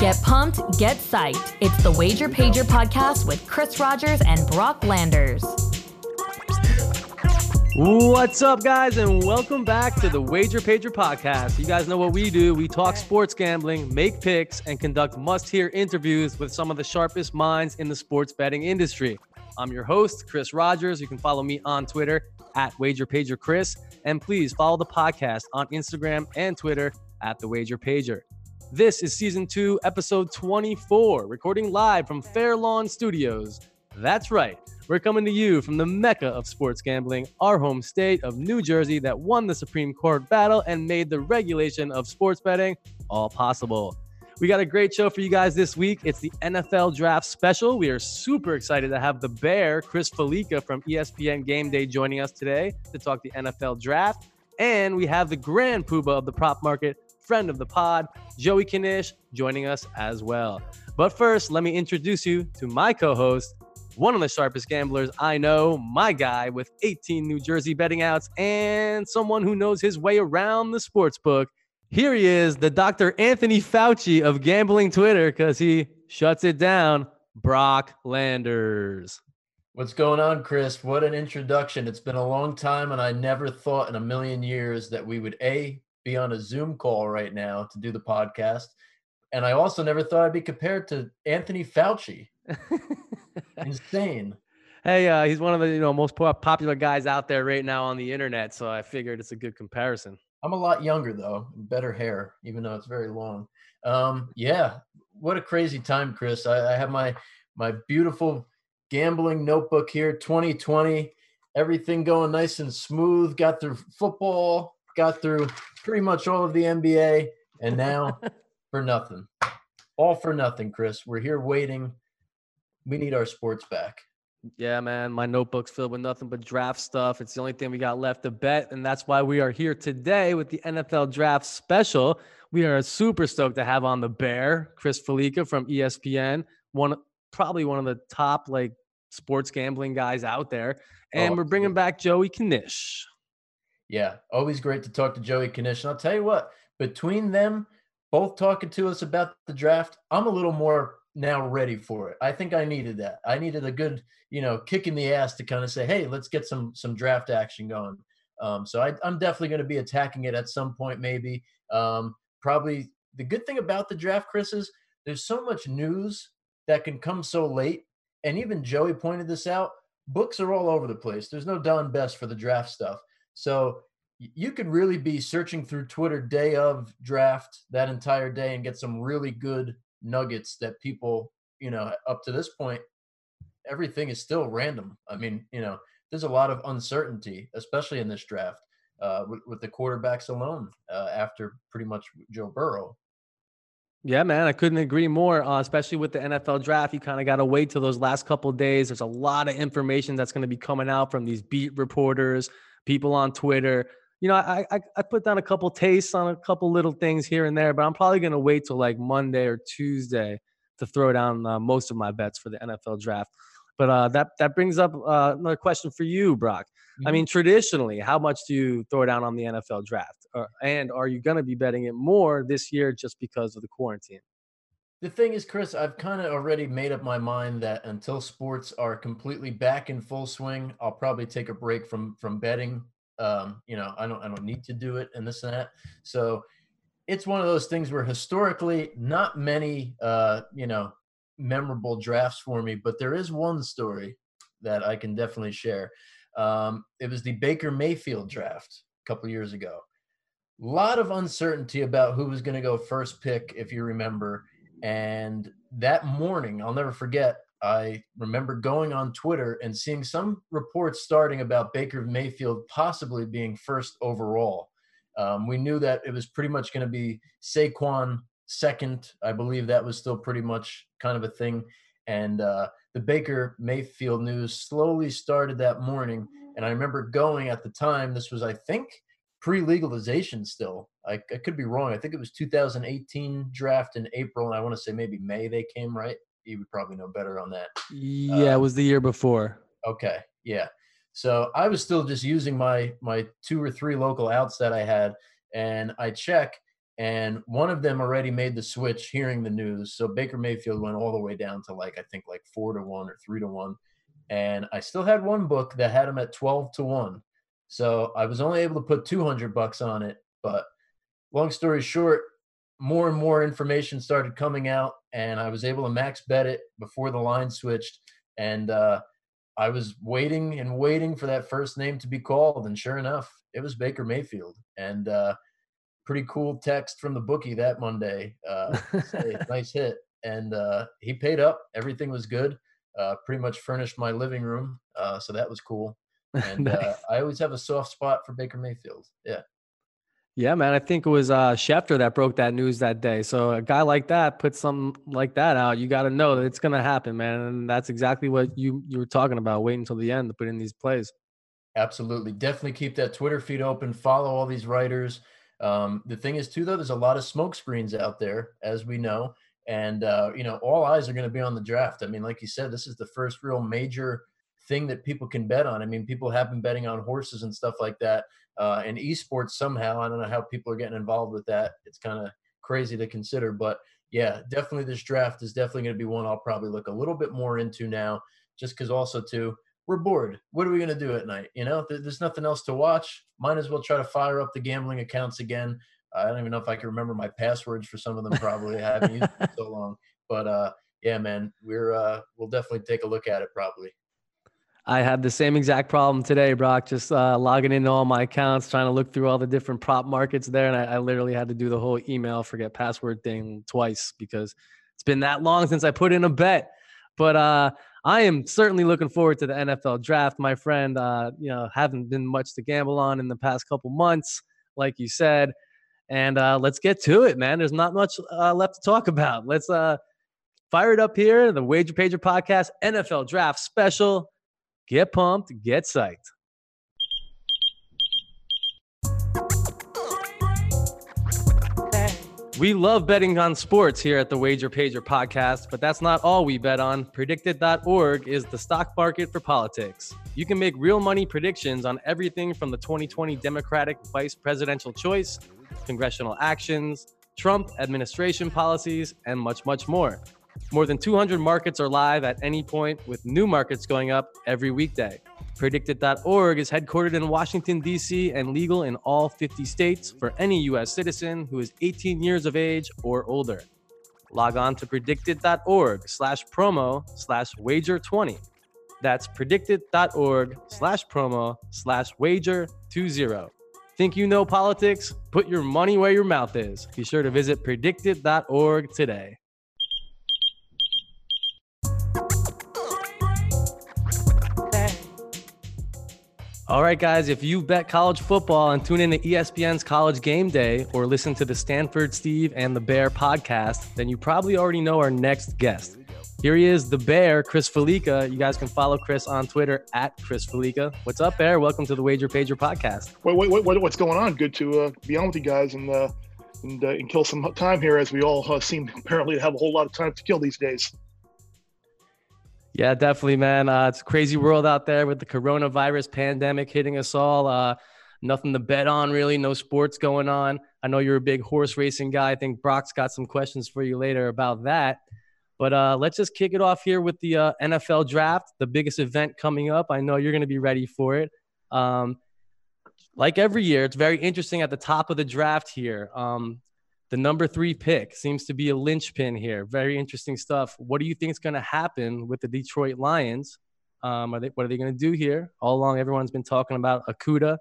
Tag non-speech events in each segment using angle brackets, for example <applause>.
Get pumped, get psyched. It's the Wager Pager podcast with Chris Rogers and Brock Landers. What's up, guys, and welcome back to the Wager Pager podcast. You guys know what we do. We talk sports gambling, make picks, and conduct must hear interviews with some of the sharpest minds in the sports betting industry. I'm your host, Chris Rogers. You can follow me on Twitter at Wager Pager Chris, and please follow the podcast on Instagram and Twitter at the Wager Pager. This is season two, episode 24, recording live from Fair Lawn Studios. That's right. We're coming to you from the mecca of sports gambling, our home state of New Jersey that won the Supreme Court battle and made the regulation of sports betting all possible. We got a great show for you guys this week. It's the NFL Draft Special. We are super excited to have the Bear, Chris Fallica from ESPN Game Day, joining us today to talk the NFL Draft. And we have the grand poobah of the prop market, friend of the pod, Joey Knish, joining us as well. But first, let me introduce you to my co host, one of the sharpest gamblers I know, my guy with 18 New Jersey betting outs, and someone who knows his way around the sports book. Here he is, the Dr. Anthony Fauci of gambling Twitter, because he shuts it down, Brock Landers. What's going on, Chris? What an introduction. It's been a long time, and I never thought in a million years that we would A, be on a Zoom call right now to do the podcast. And I also never thought I'd be compared to Anthony Fauci. <laughs> Insane. Hey, uh, he's one of the you know most popular guys out there right now on the internet, so I figured it's a good comparison. I'm a lot younger though, better hair, even though it's very long. Um, yeah, what a crazy time, Chris. I, I have my my beautiful gambling notebook here, 2020. Everything going nice and smooth. Got through football, got through pretty much all of the NBA, and now <laughs> for nothing. All for nothing, Chris. We're here waiting we need our sports back. Yeah, man. My notebook's filled with nothing but draft stuff. It's the only thing we got left to bet. And that's why we are here today with the NFL Draft Special. We are super stoked to have on the Bear, Chris Fallica from ESPN, one probably one of the top like sports gambling guys out there. And oh, we're bringing back Joey Knish. Yeah, always great to talk to Joey Knish. And I'll tell you what, between them both talking to us about the draft, I'm a little more now ready for it. I think I needed that. I needed a good, you know, kick in the ass to kind of say, hey, let's get some some draft action going. Um, so I, am definitely going to be attacking it at some point, maybe. Um, probably the good thing about the draft, Chris, is there's so much news that can come so late. And even Joey pointed this out. Books are all over the place. There's no Don Best for the draft stuff. So you could really be searching through Twitter day of draft that entire day and get some really good nuggets that people, you know, up to this point, everything is still random. I mean, you know, there's a lot of uncertainty, especially in this draft, uh, with, with the quarterbacks alone uh, after pretty much Joe Burrow. Yeah, man, I couldn't agree more. Uh, especially with the NFL draft, you kind of got to wait till those last couple days. There's a lot of information that's going to be coming out from these beat reporters, people on Twitter you know, I, I, I put down a couple tastes on a couple little things here and there, but I'm probably gonna wait till like Monday or Tuesday to throw down uh, most of my bets for the NFL draft. But uh, that that brings up uh, another question for you, Brock. Mm-hmm. I mean, traditionally, how much do you throw down on the NFL draft, or, and are you gonna be betting it more this year just because of the quarantine? The thing is, Chris, I've kind of already made up my mind that until sports are completely back in full swing, I'll probably take a break from from betting um, you know, I don't I don't need to do it and this and that. So it's one of those things where historically not many uh, you know, memorable drafts for me, but there is one story that I can definitely share. Um, it was the Baker Mayfield draft a couple years ago. A lot of uncertainty about who was going to go first pick, if you remember. And that morning, I'll never forget, I remember going on Twitter and seeing some reports starting about Baker Mayfield possibly being first overall. Um, we knew that it was pretty much going to be Saquon second. I believe that was still pretty much kind of a thing. And uh, the Baker Mayfield news slowly started that morning. And I remember going at the time, this was, I think, pre legalization still. I, I could be wrong. I think it was 2018 draft in April. And I want to say maybe May they came, right? you would probably know better on that. Yeah, uh, it um, was the year before. Okay, yeah. So I was still just using my my two or three local outs that I had, and I check, and one of them already made the switch hearing the news. So Baker Mayfield went all the way down to like I think like four to one or three to one, and I still had one book that had him at twelve to one. So I was only able to put two hundred bucks on it. But long story short, more and more information started coming out, and I was able to max bet it before the line switched, and uh, I was waiting and waiting for that first name to be called, and sure enough, it was Baker Mayfield, and. Uh, pretty cool text from the bookie that Monday. Uh, <laughs> nice hit, and uh, he paid up. Everything was good. Uh, pretty much furnished my living room, uh, so that was cool. <laughs> And uh. I always have a soft spot for Baker Mayfield. Yeah. Yeah, man. I think it was uh, Schefter that broke that news that day. So a guy like that puts something like that out. You got to know that it's gonna happen, man. And that's exactly what you you were talking about. Wait until the end to put in these plays. Absolutely. Definitely keep that Twitter feed open. Follow all these writers. Um, the thing is, too, though, there's a lot of smoke screens out there, as we know, and uh, you know, all eyes are going to be on the draft. I mean, like you said, this is the first real major thing that people can bet on. I mean, people have been betting on horses and stuff like that, uh, and esports somehow. I don't know how people are getting involved with that. It's kind of crazy to consider, but yeah, definitely this draft is definitely going to be one I'll probably look a little bit more into now, just because also too we're bored. What are we going to do at night? You know, there's nothing else to watch. Might as well try to fire up the gambling accounts again. I don't even know if I can remember my passwords for some of them. Probably I haven't used them so long. But uh, yeah, man, we're uh, we'll definitely take a look at it. Probably. I had the same exact problem today, Brock. Just uh, logging into all my accounts, trying to look through all the different prop markets there, and I, I literally had to do the whole email forget password thing twice because it's been that long since I put in a bet. But uh, I am certainly looking forward to the NFL draft, my friend. Uh, you know, haven't been much to gamble on in the past couple months, like you said. And uh, let's get to it, man. There's not much uh, left to talk about. Let's uh, fire it up here. The Wager Pager Podcast NFL Draft Special. Get pumped, get psyched. We love betting on sports here at the Wager Pager podcast, but that's not all we bet on. PredictIt.org is the stock market for politics. You can make real money predictions on everything from the 2020 Democratic vice presidential choice, congressional actions, Trump administration policies, and much, much more. More than 200 markets are live at any point, with new markets going up every weekday. PredictIt.org is headquartered in Washington, D.C., and legal in all 50 states for any U.S. citizen who is 18 years of age or older. Log on to predictit.org slash promo slash wager 20. That's predictit.org slash promo slash wager 20. Think you know politics? Put your money where your mouth is. Be sure to visit predictit.org today. All right, guys, if you bet college football and tune in to ESPN's College Game Day or listen to the Stanford Steve and the Bear podcast, then you probably already know our next guest. Here he is, the Bear, Chris Fallica. You guys can follow Chris on Twitter at Chris Fallica. What's up, Bear? Welcome to the Wager Pager podcast. Wait, wait, wait, what's going on? Good to uh, be on with you guys and uh, and, uh, and kill some time here, as we all uh, seem apparently to have a whole lot of time to kill these days. Yeah, definitely, man. Uh, it's a crazy world out there with the coronavirus pandemic hitting us all. Uh, nothing to bet on, really. No sports going on. I know you're a big horse racing guy. I think Brock's got some questions for you later about that. But uh, let's just kick it off here with the uh, NFL draft, the biggest event coming up. I know you're going to be ready for it. Um, like every year, it's very interesting at the top of the draft here. Um, the number three pick seems to be a linchpin here. Very interesting stuff. What do you think is going to happen with the Detroit Lions? Um, are they, what are they going to do here? All along, everyone's been talking about Okudah.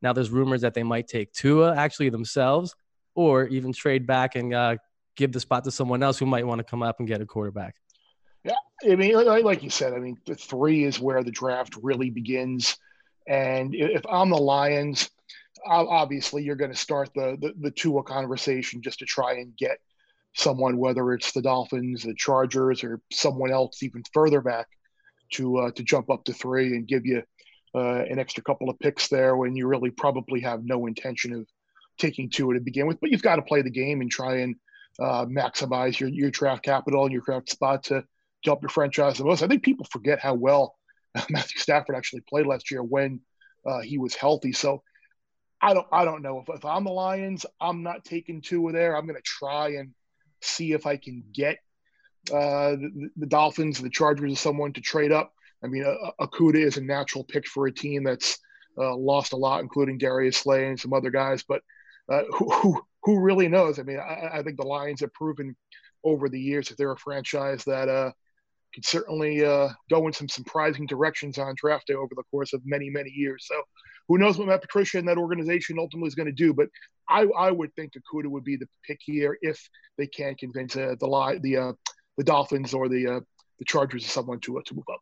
Now there's rumors that they might take Tua actually themselves, or even trade back and uh, give the spot to someone else who might want to come up and get a quarterback. Yeah, I mean, like you said, I mean, the three is where the draft really begins. And if I'm the Lions, obviously you're going to start the, the the Tua conversation just to try and get someone, whether it's the Dolphins, the Chargers, or someone else even further back, to uh, to jump up to three and give you uh, an extra couple of picks there when you really probably have no intention of taking Tua to begin with. But you've got to play the game and try and uh, maximize your your draft capital and your draft spot to, to help your franchise the most. I think people forget how well <laughs> Matthew Stafford actually played last year when uh, he was healthy. So I don't I don't know if, if I'm the Lions, I'm not taking Tua there. I'm going to try and see if I can get uh, the, the, Dolphins, the Chargers, or someone to trade up. I mean, uh, Okudah is a natural pick for a team that's uh, lost a lot, including Darius Slay and some other guys. But uh, who, who, who really knows? I mean, I, I, think the Lions have proven over the years that they're a franchise that uh, can certainly uh, go in some surprising directions on draft day over the course of many, many years. So who knows what Matt Patricia and that organization ultimately is going to do? But I, I would think Okudah would be the pick here if they can't convince uh, the the uh, the Dolphins or the uh, the Chargers or someone to uh, to move up.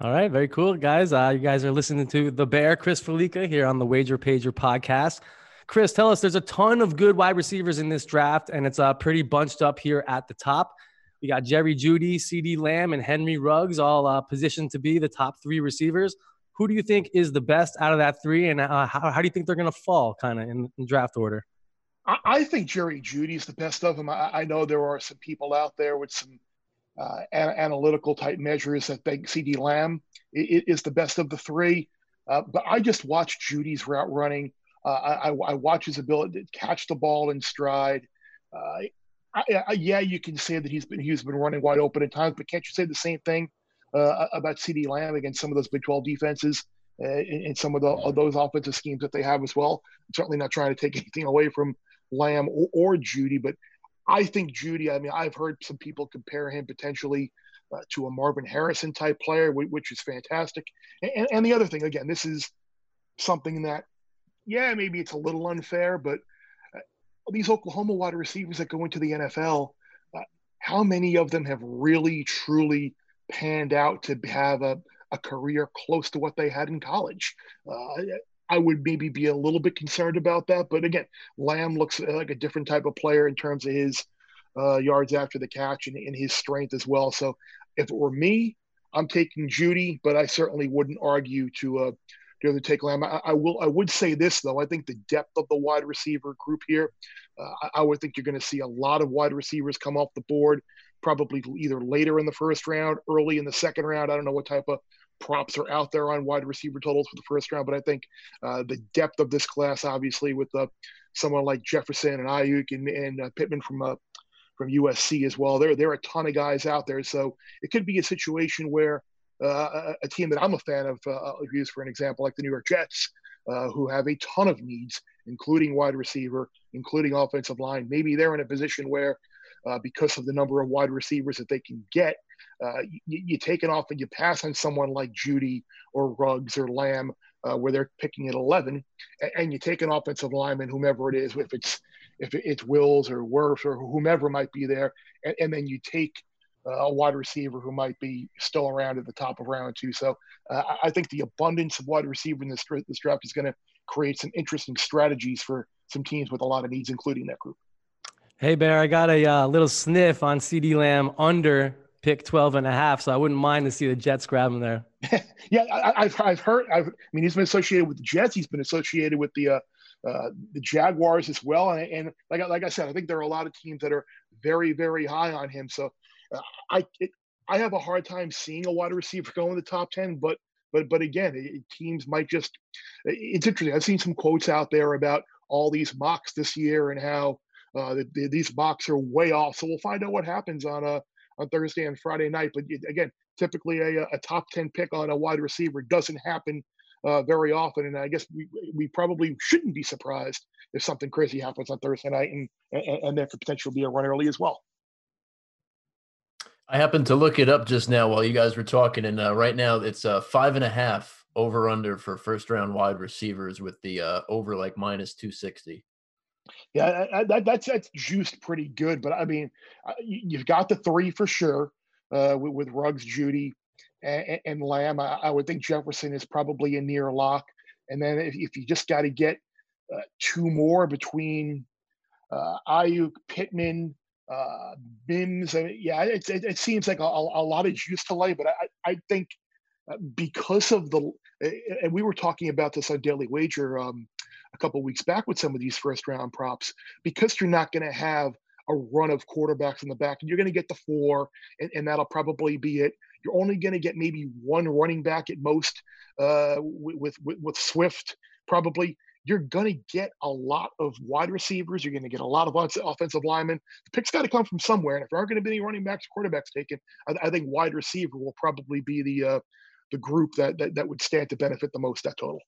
All right, very cool, guys. Uh, you guys are listening to the Bear, Chris Fallica, here on the Wager Pager podcast. Chris, tell us there's a ton of good wide receivers in this draft, and it's uh, pretty bunched up here at the top. We got Jerry Jeudy, CeeDee Lamb, and Henry Ruggs all uh, positioned to be the top three receivers. Who do you think is the best out of that three, and uh, how, how do you think they're going to fall kind of in, in, draft order? I, I think Jerry Jeudy is the best of them. I, I, know there are some people out there with some uh, an, analytical type measures that think CeeDee Lamb is the best of the three. Uh, but I just watched Jeudy's route running. Uh, I, I, watch his ability to catch the ball in stride. Uh, I, yeah, you can say that he's been he's been running wide open at times, but can't you say the same thing uh, about CeeDee Lamb against some of those Big 12 defenses uh, some of, the, of those offensive schemes that they have as well? I'm certainly not trying to take <laughs> anything away from Lamb or, or Jeudy, but I think Jeudy, I mean, I've heard some people compare him potentially uh, to a Marvin Harrison type player, which is fantastic. And, and, the other thing, again, this is something that, yeah, maybe it's a little unfair, but uh, these Oklahoma wide receivers that go into the NFL, uh, how many of them have really, truly panned out to have a, a career close to what they had in college? Uh, I would maybe be a little bit concerned about that. But again, Lamb looks like a different type of player in terms of his uh, yards after the catch and, and his strength as well. So if it were me, I'm taking Jeudy, but I certainly wouldn't argue to uh, to take Lamb. I, I, will. I would say this though. I think the depth of the wide receiver group here. Uh, I, I, would think you're going to see a lot of wide receivers come off the board, probably either later in the first round, early in the second round. I don't know what type of props are out there on wide receiver totals for the first round, but I think uh, the depth of this class, obviously, with uh, someone like Jefferson and Aiyuk and, and uh, Pittman from uh, from USC as well. There, there are a ton of guys out there, so it could be a situation where uh, a, team that I'm a fan of, uh, I'll use for an example, like the New York Jets, who have a ton of needs, including wide receiver, including offensive line. Maybe they're in a position where, uh, because of the number of wide receivers that they can get, uh, you, you, take it off and you pass on someone like Jeudy or Ruggs or Lamb, uh, where they're picking at 11, and, and, you take an offensive lineman, whomever it is, if it's if it's Wills or Wirfs or whomever might be there, and, and then you take uh, a wide receiver who might be still around at the top of round two. So uh, I think the abundance of wide receiver in this, this draft is going to create some interesting strategies for some teams with a lot of needs, including that group. Hey, Bear, I got a uh, little sniff on CeeDee Lamb under pick 12 and a half, so I wouldn't mind to see the Jets grab him there. <laughs> yeah, I, have I've heard. I've, i mean, he's been associated with the Jets. He's been associated with the uh, uh, the Jaguars as well. And, and like like I said, I think there are a lot of teams that are very very high on him. So uh, I it, I have a hard time seeing a wide receiver go in the top ten, but but but again, it, teams might just. It's interesting. I've seen some quotes out there about all these mocks this year and how uh, the, the, these mocks are way off. So we'll find out what happens on a uh, on Thursday and Friday night. But again, typically a, a top ten pick on a wide receiver doesn't happen uh, very often. And I guess we, we probably shouldn't be surprised if something crazy happens on Thursday night and, and, and there could potentially be a run early as well. I happened to look it up just now while you guys were talking, and uh, right now it's uh, five and a half over under for first round wide receivers with the uh, over like minus 260. Yeah, that, that's that's juiced pretty good, but I mean, you've got the three for sure uh, with, with Ruggs, Jeudy, and, and Lamb. I, I, would think Jefferson is probably a near lock. And then if, if you just got to get uh, two more between uh, Aiyuk, Pittman, uh, I mean, yeah, it, it, it, seems like a, a, lot of juice to lay. But I, I think uh, because of the, and we were talking about this on Daily Wager um, a couple weeks back with some of these first round props, because you're not going to have a run of quarterbacks in the back, and you're going to get the four, and, and that'll probably be it. You're only going to get maybe one running back at most uh, with, with, with Swift probably you're going to get a lot of wide receivers. You're going to get a lot of offensive linemen. The picks got to come from somewhere. And if there aren't going to be any running backs, or quarterbacks taken, I, I think wide receiver will probably be the uh, the group that, that that would stand to benefit the most that total.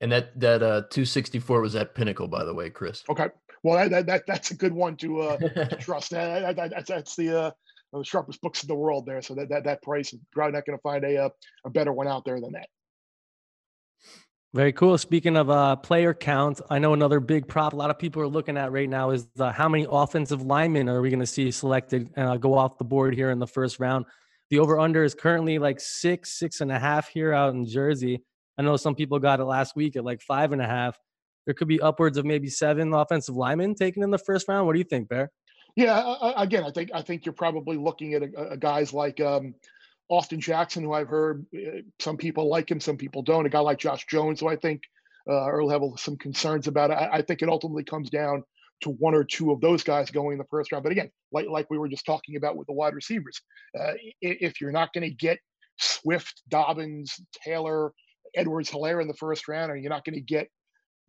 And that that uh, 264 was at Pinnacle, by the way, Chris. Okay, well that, that, that that's a good one to, uh, <laughs> to trust. That, that, that's that's the uh, the sharpest books in the world there. So that that, that price is probably not going to find a uh, a better one out there than that. Very cool. Speaking of uh, player count, I know another big prop a lot of people are looking at right now is the, how many offensive linemen are we going to see selected uh, go off the board here in the first round? The over under is currently like six, six and a half here out in Jersey. I know some people got it last week at like five and a half. There could be upwards of maybe seven offensive linemen taken in the first round. What do you think, Bear? Yeah, again, I think I think you're probably looking at a, a guys like um, Austin Jackson, who I've heard uh, some people like him, some people don't. A guy like Josh Jones, who I think uh, will have some concerns about. I, I, think it ultimately comes down to one or two of those guys going in the first round. But again, like like we were just talking about with the wide receivers, uh, if you're not going to get Swift, Dobbins, Taylor, Edwards, Helaire in the first round, and you're not going to get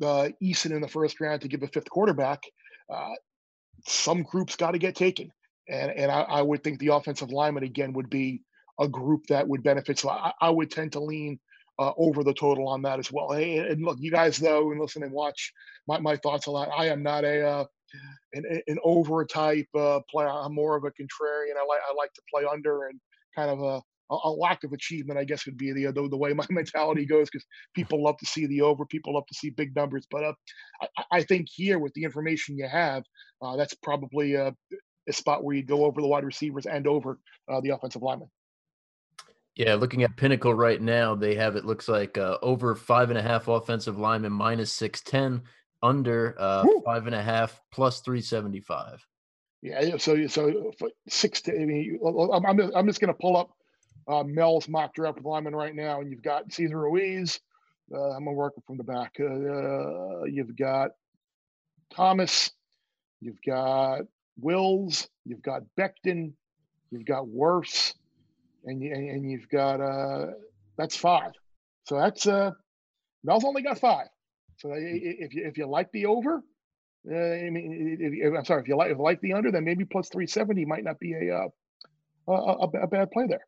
uh, Eason in the first round to give a fifth quarterback, uh, some groups got to get taken. And and I, I, would think the offensive lineman again would be a group that would benefit. So I, I would tend to lean uh, over the total on that as well. Hey, and look, you guys though, and listen and watch my, my thoughts a lot. I am not a uh, an, an over type uh, player. I'm more of a contrarian. I like I like to play under and kind of a a lack of achievement, I guess, would be the the, the way <laughs> my mentality goes because people love to see the over, people love to see big numbers. But uh, I, I, think here with the information you have, uh, that's probably a, a, spot where you go over the wide receivers and over uh, the offensive lineman. Yeah, looking at Pinnacle right now, they have it looks like uh, over five and a half offensive linemen minus six ten, under uh, five and a half plus three seventy five. Yeah, so so six. To, I mean, I'm I'm I'm just going to pull up uh, Mel's mock draft lineman right now, and you've got Cesar Ruiz. Uh, I'm gonna work from the back. Uh, you've got Thomas. You've got Wills. You've got Becton. You've got Wirfs, and you, and you've got uh, that's five. So that's uh, Mel's only got five. So if you if you like the over, uh, I mean, if, I'm sorry, if you like if you like the under, then maybe plus three seventy might not be a, uh, a, a a bad play there.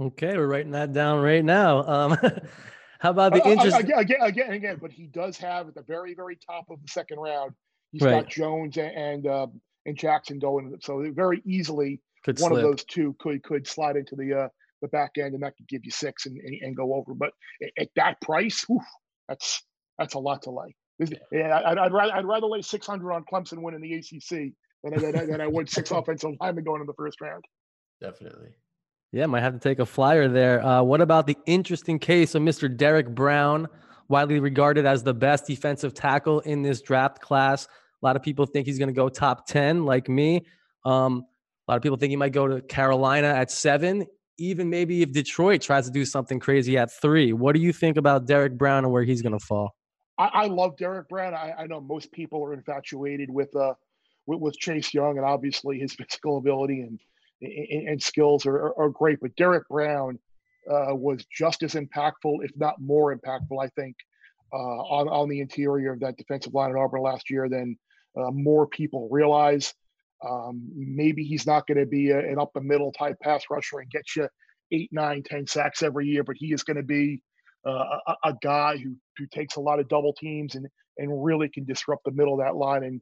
Okay, we're writing that down right now. Um, <laughs> how about the uh, uh interest? Again, again, again, again, but he does have at the very, very top of the second round. He's right. got Jones and and, uh, and Jackson going, so very easily could one slip. of those two could could slide into the uh, the back end, and that could give you six and, and, and go over. But at that price, whew, that's that's a lot to lay. Yeah, I'd, I'd, rather I'd rather lay six hundred on Clemson winning the ACC than, than, than I would six <laughs> offensive linemen going in the first round. Definitely. Yeah, might have to take a flyer there. Uh, what about the interesting case of Mr. Derrick Brown, widely regarded as the best defensive tackle in this draft class? A lot of people think he's going to go top 10, like me. Um, a lot of people think he might go to Carolina at seven, even maybe if Detroit tries to do something crazy at three. What do you think about Derrick Brown and where he's going to fall? I, I, love Derrick Brown. I, I, know most people are infatuated with, uh, with, with Chase Young, and obviously his physical ability and and, and skills are, are, great. But Derrick Brown uh, was just as impactful, if not more impactful, I think, uh, on on the interior of that defensive line at Auburn last year than uh, more people realize. Um, maybe he's not going to be a, an up the middle type pass rusher and get you eight, nine, ten sacks every year, but he is going to be uh, a, a, guy who who takes a lot of double teams and and really can disrupt the middle of that line and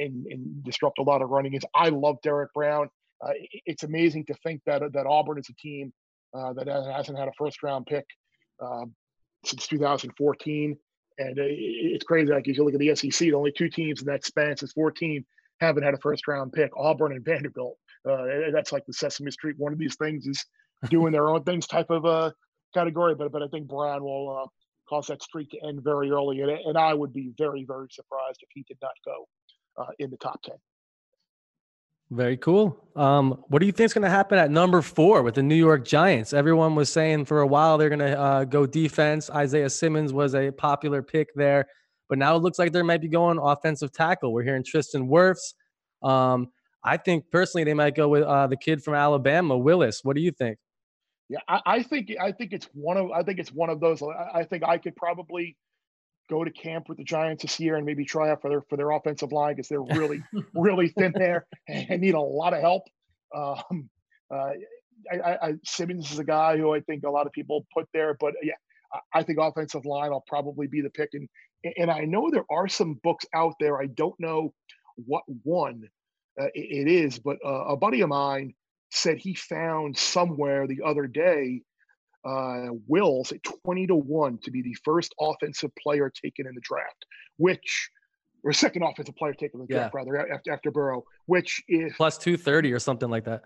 and, and disrupt a lot of running games. I love Derrick Brown. Uh, it's amazing to think that that Auburn is a team uh, that hasn't had a first round pick um, since 2014. And it's crazy. Like if you look at the SEC, the only two teams in that span since 14 haven't had a first round pick. Auburn and <laughs> Vanderbilt. Uh, that's like the Sesame Street. One of these things is doing their own things type of uh, category. But but I think Brown will uh, cause that streak to end very early, and, and I would be very very surprised if he did not go uh, in the top ten. Very cool. Um, what do you think is going to happen at number four with the New York Giants? Everyone was saying for a while they're going to uh, go defense. Isaiah Simmons was a popular pick there. But now it looks like they might be going offensive tackle. We're hearing Tristan Wirfs. Um, I think personally they might go with uh, the kid from Alabama, Willis. What do you think? Yeah, I, I, think I think it's one of I think it's one of those. I, I, think I could probably go to camp with the Giants this year and maybe try out for their for their offensive line because they're really <laughs> <laughs> really thin there and need a lot of help. Um, uh, I, Simmons is a guy who I think a lot of people put there, but yeah, I think offensive line will probably be the pick. And and I know there are some books out there. I don't know what one uh, it is, but uh, a buddy of mine said he found somewhere the other day uh, Wills at 20 to 1 to be the first offensive player taken in the draft, which, or second offensive player taken in the draft, rather, after, after Burrow, which is plus 230 or something like that.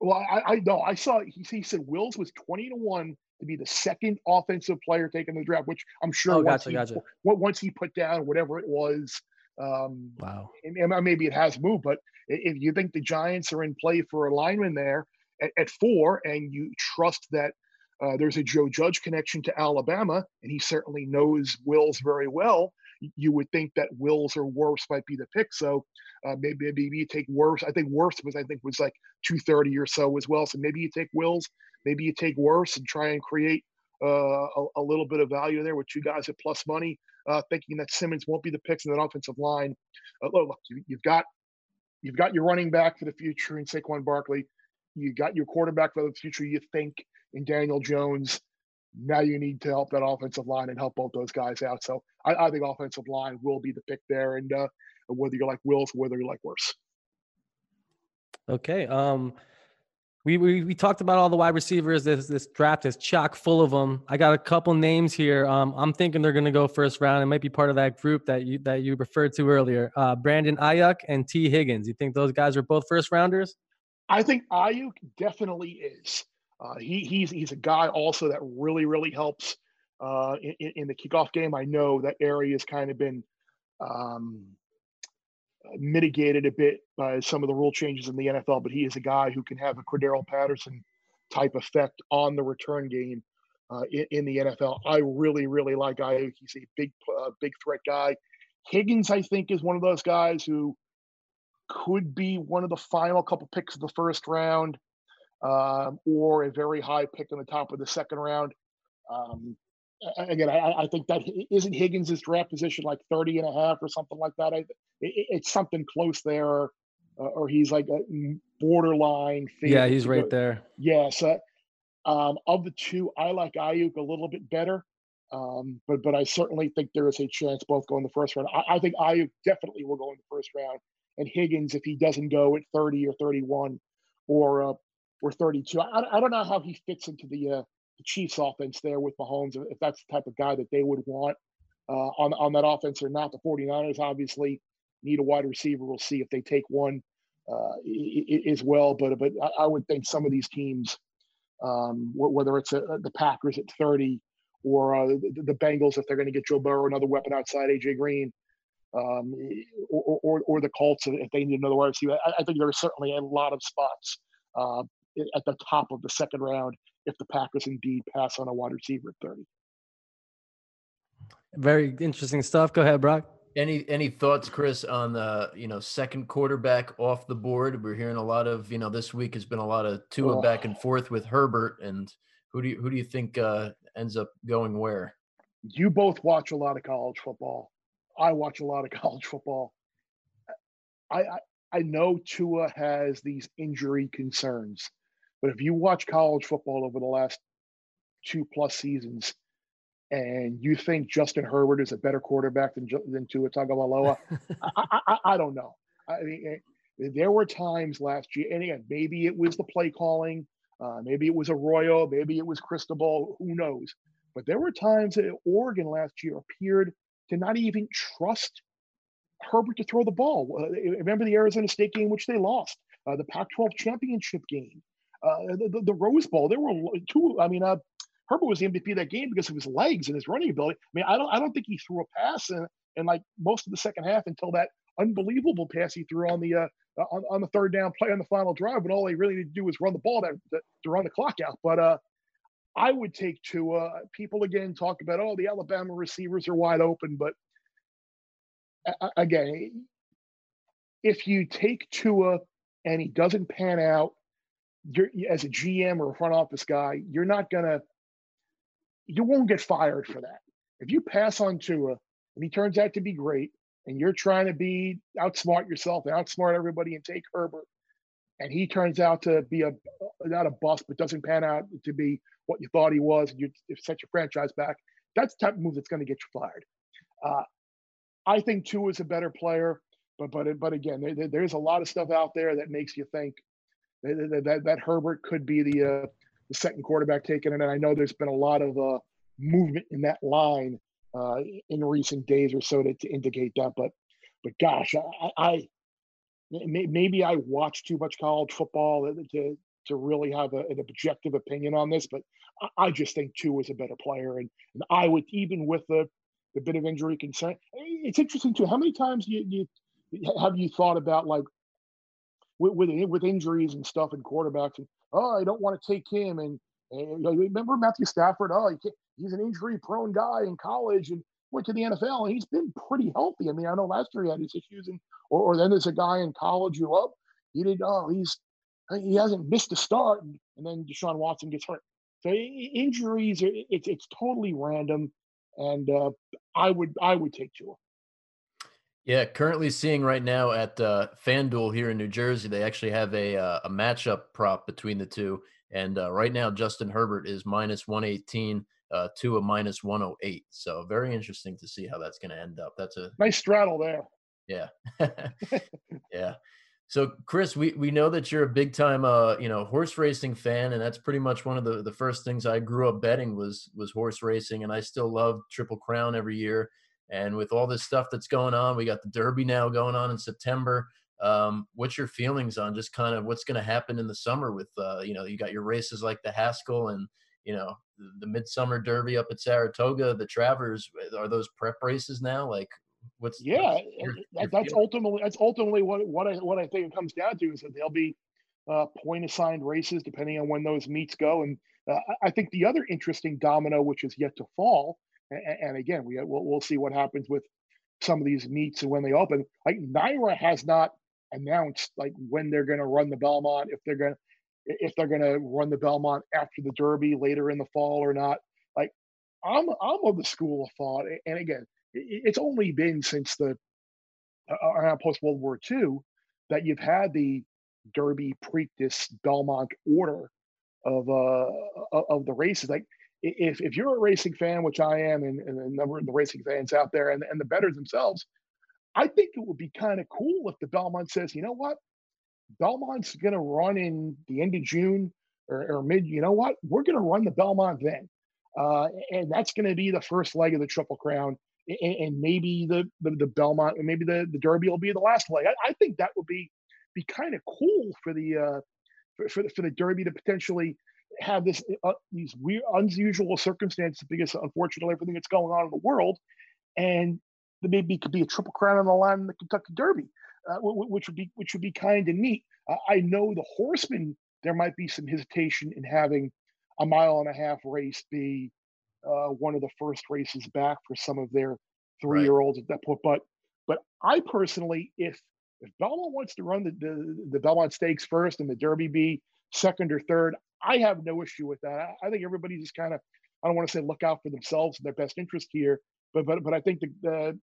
Well, I, I know. I saw he, he said Wills was 20 to 1 to be the second offensive player taken in the draft, which I'm sure oh, once, gotcha, he, gotcha. once he put down whatever it was. Um, wow. And maybe it has moved, but if you think the Giants are in play for a lineman there at, at four, and you trust that uh, there's a Joe Judge connection to Alabama, and he certainly knows Wills very well. You would think that Wills or Wirfs might be the pick. So uh, maybe maybe you take Wirfs. I think Wirfs was I think was like 230 or so as well. So maybe you take Wills. Maybe you take Wirfs and try and create uh, a, a, little bit of value there with two guys at plus money, uh, thinking that Simmons won't be the picks in that offensive line. Uh, look, you, have got you've got your running back for the future in Saquon Barkley. You got your quarterback for the future. You think in Daniel Jones. Now you need to help that offensive line and help both those guys out. So I, I think offensive line will be the pick there, and uh, whether you like Wills, whether you like Wirfs. Okay. Um, we, we we talked about all the wide receivers. This this draft is chock full of them. I got a couple names here. Um, I'm thinking they're going to go first round. It might be part of that group that you that you referred to earlier. Uh, Brandon Aiyuk and Tee Higgins. You think those guys are both first rounders? I think Ayuk definitely is. Uh, he, he's he's a guy also that really really helps uh, in, in, the kickoff game. I know that area has kind of been um, mitigated a bit by some of the rule changes in the NFL, but he is a guy who can have a Cordarrelle Patterson type effect on the return game uh, in, in, the NFL. I really really like Aiyuk. He's a big uh, big threat guy. Higgins, I think, is one of those guys who could be one of the final couple picks of the first round um, or a very high pick in the top of the second round. Um, again, I, I, think that isn't Higgins' draft position like 30 and a half or something like that. I, it, it's something close there, uh, or he's like a borderline. Yeah, he's right there. Yeah. So um, of the two, I like Aiyuk a little bit better. Um, but but I certainly think there is a chance both go in the first round. I, I think Aiyuk definitely will go in the first round, and Higgins, if he doesn't go at 30 or 31, or uh, or 32. I, I don't know how he fits into the, uh, the Chiefs offense there with Mahomes, if that's the type of guy that they would want uh, on, on that offense or not. The 49ers obviously need a wide receiver. We'll see if they take one uh, as well. But, but I would think some of these teams, um, whether it's a, uh, the Packers at 30 or uh, the, Bengals, if they're going to get Joe Burrow another weapon outside AJ Green, um, or, or, or, the Colts if they need another wide receiver. I, I think there are certainly a lot of spots uh, at the top of the second round if the Packers indeed pass on a wide receiver at 30. Very interesting stuff. Go ahead, Brock. Any any thoughts, Chris, on the you know second quarterback off the board? We're hearing a lot of you know this week has been a lot of Tua oh. back and forth with Herbert, and who do you who do you think uh, ends up going where? You both watch a lot of college football. I watch a lot of <laughs> college football. I, I I know Tua has these injury concerns, but if you watch college football over the last two plus seasons, and you think Justin Herbert is a better quarterback than than Tua Tagovailoa, <laughs> I, I, I, don't know. I mean, eh, there were times last year, and again, maybe it was the play calling, uh, maybe it was Arroyo, maybe it was Cristobal, who knows? But there were times that Oregon last year appeared to not even trust Herbert to throw the ball. Uh, remember the Arizona State game, which they lost, uh, the Pac-12 championship game, the, the, the, Rose Bowl. There were two. I mean, uh, Herbert was the MVP that game because of his legs and his running ability. I mean, I don't, I don't think he threw a pass in, in like most of the second half until that unbelievable pass he threw on the uh, on, on the third down play on the final drive, when all they really need to do was run the ball to, to run the clock out. But uh, I would take Tua. People again talk about, oh, the Alabama receivers are wide open, but again, if you take Tua and he doesn't pan out, you're as a GM or a front office guy, you're not gonna, you won't get fired for that. If you pass on Tua and he turns out to be great, and you're trying to be outsmart yourself and outsmart everybody and take Herbert, and he turns out to be a not a bust, but doesn't pan out to be what you thought he was, and you set your franchise back. That's the type of move that's going to get you fired. Uh, I think Tua is a better player, but but but again, there, there's a lot of stuff out there that makes you think that that, that Herbert could be the uh, the second quarterback taken, and I know there's been a lot of uh, movement in that line uh, in recent days or so to, to indicate that. But but gosh, I, I maybe I watch too much college football to to really have a, an objective opinion on this, but I, just think Tua is a better player, and and I would even with the the bit of injury concern. It's interesting too. How many times you, you have you thought about like with, with with injuries and stuff and quarterbacks and oh I don't want to take him and, and you know, remember Matthew Stafford oh he he's an injury prone guy in college and went to the NFL and he's been pretty healthy. I mean I know last year he had his issues and or, or then there's a guy in college who oh he did oh he's he hasn't missed a start and, then Deshaun Watson gets hurt. So injuries it's it's totally random and uh, I would I would take Tua. Yeah, currently seeing right now at uh, FanDuel here in New Jersey, they actually have a uh, a matchup prop between the two, and uh, right now Justin Herbert is minus one eighteen uh, to a minus one hundred eight. So very interesting to see how that's going to end up. That's a nice straddle there. Yeah, <laughs> <laughs> yeah. So, Chris, we, we know that you're a big time, uh, you know, horse racing fan, and that's pretty much one of the, the first things I grew up betting was was horse racing, and I still love Triple Crown every year. And with all this stuff that's going on, we got the Derby now going on in September. Um, what's your feelings on just kind of what's going to happen in the summer with, uh, you know, you got your races like the Haskell and you know the, the Midsummer Derby up at Saratoga, the Travers. Are those prep races now? Like, what's yeah what's your, your that's feeling? ultimately that's ultimately what what i what i think it comes down to is that they'll be uh, point assigned races depending on when those meets go and uh, i think the other interesting domino which is yet to fall and, again we we'll, we'll see what happens with some of these meets and when they open like NYRA has not announced like when they're going to run the belmont if they're going to if they're going to run the belmont after the derby later in the fall or not like i'm i'm of the school of thought and again it's only been since the uh, around post World War II that you've had the Derby, Preakness, Belmont order of uh of the races. Like if if you're a racing fan, which I am, and, and a number of the racing fans out there, and and the betters themselves, I think it would be kind of cool if the Belmont says, you know what, Belmont's going to run in the end of June or, or mid. You know what, we're going to run the Belmont then, uh, and that's going to be the first leg of the Triple Crown and, and maybe the, the, the Belmont, maybe the the Derby will be the last leg. I, I think that would be be kind of cool for the uh, for, for the, for the Derby to potentially have this uh, these weird unusual circumstances because unfortunately everything that's going on in the world, and maybe could be a triple crown on the line in the Kentucky Derby, uh, which would be which would be kind of neat. Uh, I know the horsemen there might be some hesitation in having a mile and a half race be uh, one of the first races back for some of their three year olds at that point. But but I personally, if if Belmont wants to run the, the, the Belmont Stakes first and the Derby be second or third, I have no issue with that. I, think everybody just kind of I don't want to say look out for themselves and their best interest here, but but but I think the, the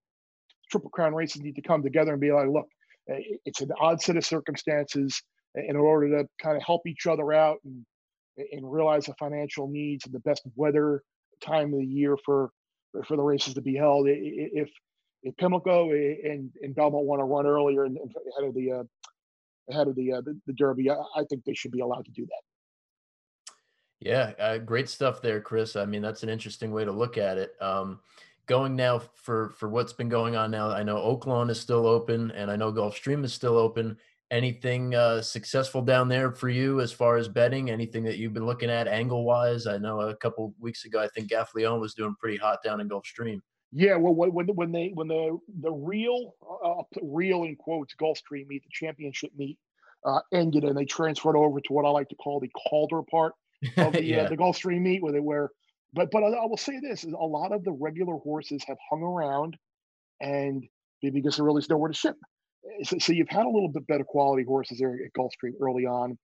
Triple Crown races need to come together and be like, look, it's an odd set of circumstances in order to kind of help each other out and and realize the financial needs and the best weather time of the year for for the races to be held. If if Pimlico and, and Belmont want to run earlier and ahead of the uh, ahead of the, uh, the, the Derby, I, I, think they should be allowed to do that. Yeah, uh, great stuff there, Chris. I mean, that's an interesting way to look at it. Um, going now for for what's been going on now, I know Oaklawn is still open, and I know Gulfstream is still open anything uh, successful down there for you as far as betting? Anything that you've been looking at angle wise? I know a couple weeks ago, I think Gaffalione was doing pretty hot down in Gulfstream. Yeah, well, when when they when the the real uh, real in quotes Gulfstream meet the championship meet uh, ended and they transferred over to what I like to call the Calder part <laughs> of the uh, yeah. uh, the Gulfstream meet where they were. But but I, I will say this: is a lot of the regular horses have hung around, and because there really is nowhere to ship so, so, you've had a little bit better quality horses there at Gulfstream early on.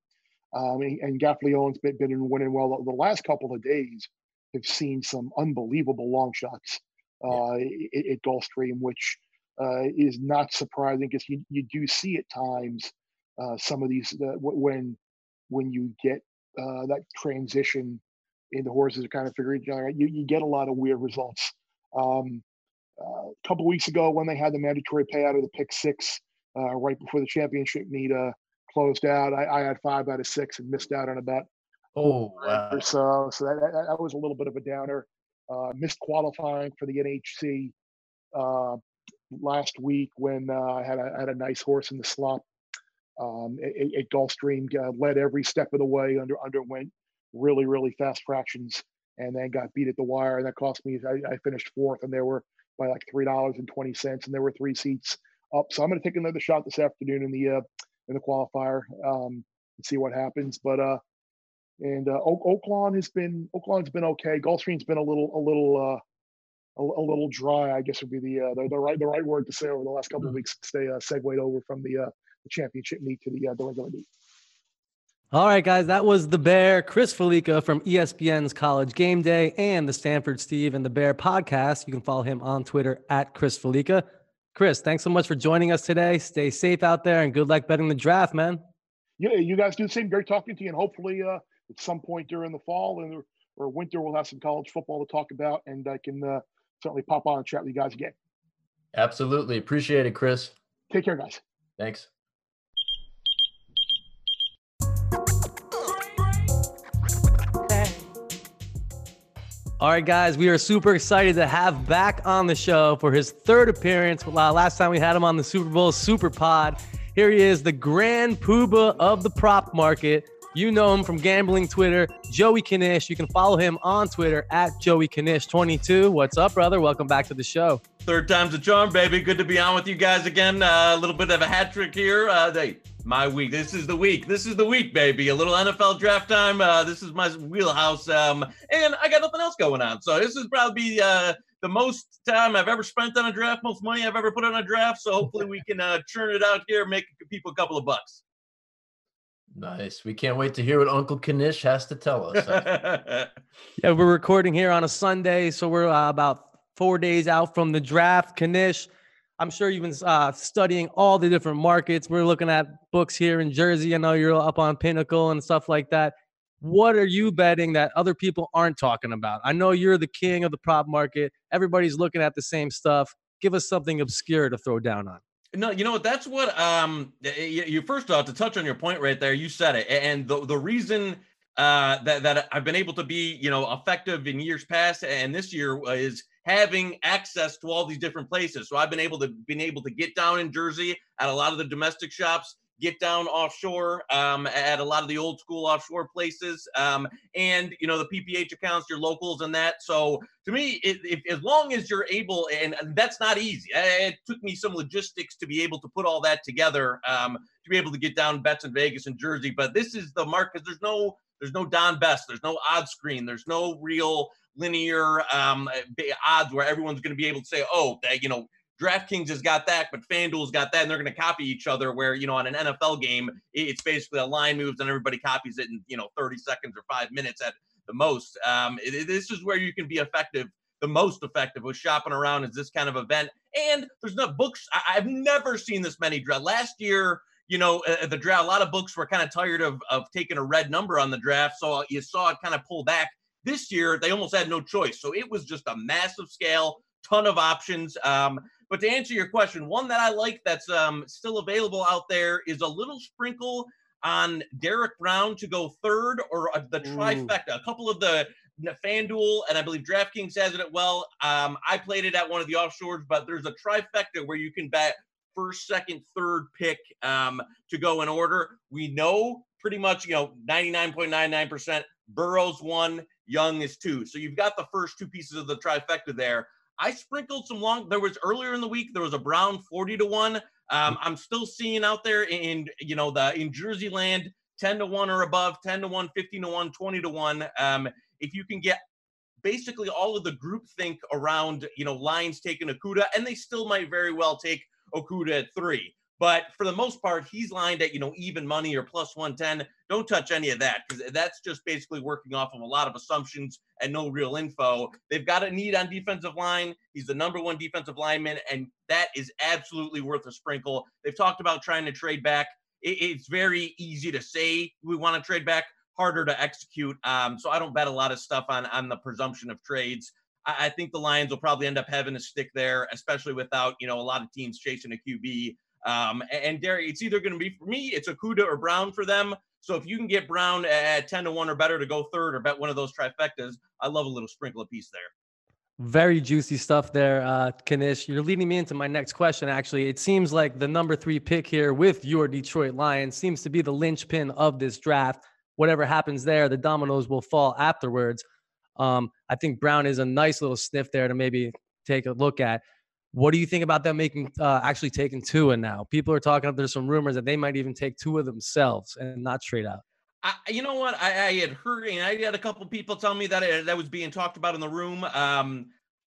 Um, and, and Gaffalione's been, been winning well. The last couple of days have seen some unbelievable long shots uh, yeah. at, Gulfstream, which uh, is not surprising because you, you do see at times uh, some of these uh, when when you get uh, that transition and the horses are kind of figuring each other out, you, you get a lot of weird results. Um, uh, a couple weeks ago, when they had the mandatory payout of the pick six right before the championship meet closed out, I, I, had five out of six and missed out on about oh wow. so. So that, that was a little bit of a downer. Missed qualifying for the NHC last week when uh, I had a, had a nice horse in the slop. um, at, at Gulfstream, uh, led every step of the way, under underwent really really fast fractions, and then got beat at the wire. And that cost me. I, I finished fourth, and there were by like three dollars and twenty cents, and there were three seats up. So I'm going to take another shot this afternoon in the uh, in the qualifier um, and see what happens. But uh, and uh, Oak, Oaklawn has been Oaklawn's been okay. Gulfstream's been a little a little uh, a, a, little dry, I guess would be the, uh, the, the right the right word to say over the last couple mm-hmm. of weeks. Stay uh, segued over from the, uh, the championship meet to the uh, the regular meet. All right, guys, that was the Bear, Chris Fallica from ESPN's College Game Day and the Stanford Steve and the Bear podcast. You can follow him on Twitter at Chris Fallica. Chris, thanks so much for joining us today. Stay safe out there and good luck betting the draft, man. Yeah, you guys do the same. Great talking to you, and hopefully, uh, at some point during the fall and or winter, we'll have some college football to talk about, and I can uh, certainly pop on and chat with you guys again. Absolutely. Appreciate it, Chris. Take care, guys. Thanks. All right, guys, we are super excited to have back on the show for his third appearance. Last time we had him on the Super Bowl Super Pod. Here he is, the grand poobah of the prop market. You know him from gambling Twitter, Joey Knish. You can follow him on Twitter at Joey Knish22. What's up, brother? Welcome back to the show. Third time's a charm, baby. Good to be on with you guys again. Uh, a little bit of a hat trick here. Uh, my week. This is the week. This is the week, baby. A little NFL draft time. Uh, this is my wheelhouse. Um, and I got nothing else going on. So this is probably uh, the most time I've ever spent on a draft, most money I've ever put on a draft. So hopefully we can uh, churn it out here, make people a couple of bucks. Nice. We can't wait to hear what Uncle Knish has to tell us. <laughs> yeah, we're recording here on a Sunday, so we're uh, about four days out from the draft. Knish, I'm sure you've been uh, studying all the different markets. We're looking at books here in Jersey. I know you're up on Pinnacle and stuff like that. What are you betting that other people aren't talking about? I know you're the king of the prop market. Everybody's looking at the same stuff. Give us something obscure to throw down on. No, you know what? That's what um you first off to touch on your point right there. You said it, and the the reason uh that that I've been able to be you know effective in years past and this year is having access to all these different places. So I've been able to been able to get down in Jersey at a lot of the domestic shops get down offshore um, at a lot of the old school offshore places um, and you know the pph accounts your locals and that. So to me it, if, as long as you're able and that's not easy. It took me some logistics to be able to put all that together um, to be able to get down bets in vegas and jersey but this is the mark because there's no there's no don best there's no odd screen there's no real linear um, odds where everyone's going to be able to say oh that you know DraftKings has got that, but FanDuel's got that, and they're going to copy each other. Where you know, on an NFL game, it's basically a line moves, and everybody copies it in you know 30 seconds or five minutes at the most. Um, it, this is where you can be effective, the most effective with shopping around. Is this kind of event? And there's no books. I, have never seen this many draft. Last year, you know, uh, the draft. A lot of books were kind of tired of of taking a red number on the draft, so you saw it kind of pull back. This year, they almost had no choice. So it was just a massive scale, ton of options. Um, but to answer your question, one that I like that's um, still available out there is a little sprinkle on Derrick Brown to go third or uh, the trifecta. Ooh. A couple of the FanDuel and I believe DraftKings has it well. Um, I played it at one of the offshores, but there's a trifecta where you can bet first, second, third pick um, to go in order. We know pretty much, you know, 99.99% Burrow's one, Young is two. So you've got the first two pieces of the trifecta there. I sprinkled some long. There was earlier in the week. There was a Brown forty to one. Um, I'm still seeing out there in you know the in Jersey land ten to one or above, ten to one, 15 to one, 20 to one. Um, if you can get basically all of the group think around you know Lions taking Okudah, and they still might very well take Okudah at three. But for the most part, he's lined at, you know, even money or plus 110. Don't touch any of that because that's just basically working off of a lot of assumptions and no real info. They've got a need on defensive line. He's the number one defensive lineman, and that is absolutely worth a sprinkle. They've talked about trying to trade back. It's very easy to say we want to trade back, harder to execute. Um, so I don't bet a lot of stuff on on the presumption of trades. I, I think the Lions will probably end up having to stick there, especially without you know a lot of teams chasing a QB. Um, and Derrick, it's either going to be for me, it's Okudah or Brown for them. So if you can get Brown at 10 to 1 or better to go third or bet one of those trifectas, I love a little sprinkle a piece there. Very juicy stuff there, uh, Knish. You're leading me into my next question, actually. It seems like the number three pick here with your Detroit Lions seems to be the linchpin of this draft. Whatever happens there, the dominoes will fall afterwards. Um, I think Brown is a nice little sniff there to maybe take a look at. What do you think about them making uh, actually taking Tua now? People are talking. There's some rumors that they might even take Tua themselves and not trade out. I, you know what? I, I, had heard, and I had a couple people tell me that it, that was being talked about in the room. Um,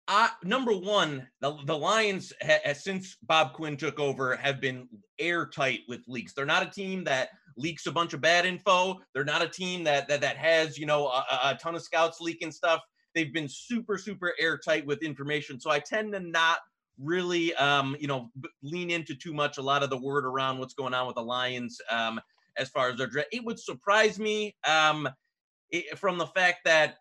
I, number one, the, the Lions, ha, since Bob Quinn took over, have been airtight with leaks. They're not a team that leaks a bunch of bad info. They're not a team that that, that has you know a, a ton of scouts leaking stuff. They've been super super airtight with information. So I tend to not really, um, you know, lean into too much a lot of the word around what's going on with the Lions um, as far as their draft. It would surprise me um, it, from the fact that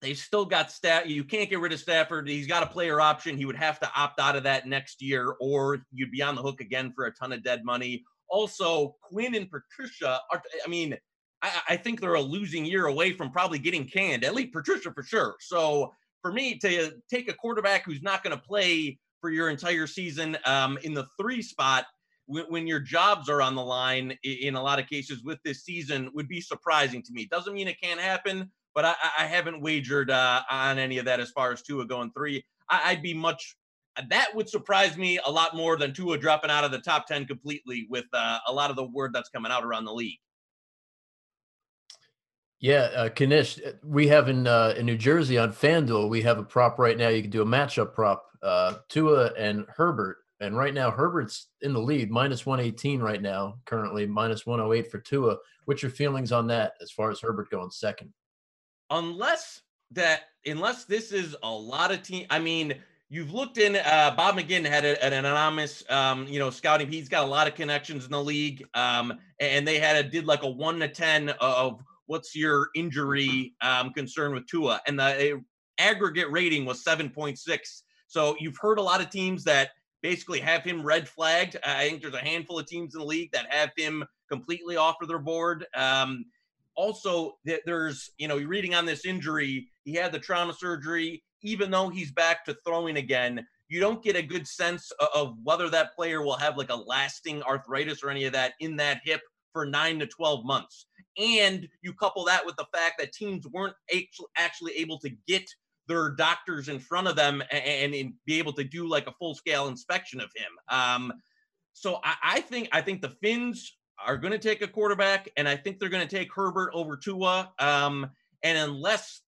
they've still got staff. You can't get rid of Stafford. He's got a player option. He would have to opt out of that next year, or you'd be on the hook again for a ton of dead money. Also, Quinn and Patricia are. I mean, I, I think they're a losing year away from probably getting canned. At least Patricia for sure. So for me to take a quarterback who's not going to play for your entire season um, in the three spot when, when, your jobs are on the line in a lot of cases with this season would be surprising to me. Doesn't mean it can't happen, but I, I haven't wagered uh, on any of that as far as Tua going three. I, would be much that would surprise me a lot more than Tua dropping out of the top 10 completely with uh, a lot of the word that's coming out around the league. Yeah, uh, Knish, uh, we have in uh, in New Jersey on FanDuel, we have a prop right now. You can do a matchup prop, uh, Tua and Herbert. And right now, Herbert's in the lead, minus 118 right now, currently minus 108 for Tua. What's your feelings on that as far as Herbert going second? Unless that, unless this is a lot of team, I mean, you've looked in, uh, Bob McGinn had a, an anonymous, um, you know, scouting. He's got a lot of connections in the league. Um, and they had a, did like a one to 10 of, what's your injury um, concern with Tua? And the aggregate rating was 7.6. So you've heard a lot of teams that basically have him red flagged. I think there's a handful of teams in the league that have him completely off of their board. Um, also, there's, you know, reading on this injury, he had the trauma surgery. Even though he's back to throwing again, you don't get a good sense of whether that player will have like a lasting arthritis or any of that in that hip for nine to 12 months. And you couple that with the fact that teams weren't actually able to get their doctors in front of them and, and be able to do like a full scale inspection of him. Um, so I, I think I think the Fins are going to take a quarterback, and I think they're going to take Herbert over Tua. Um, and unless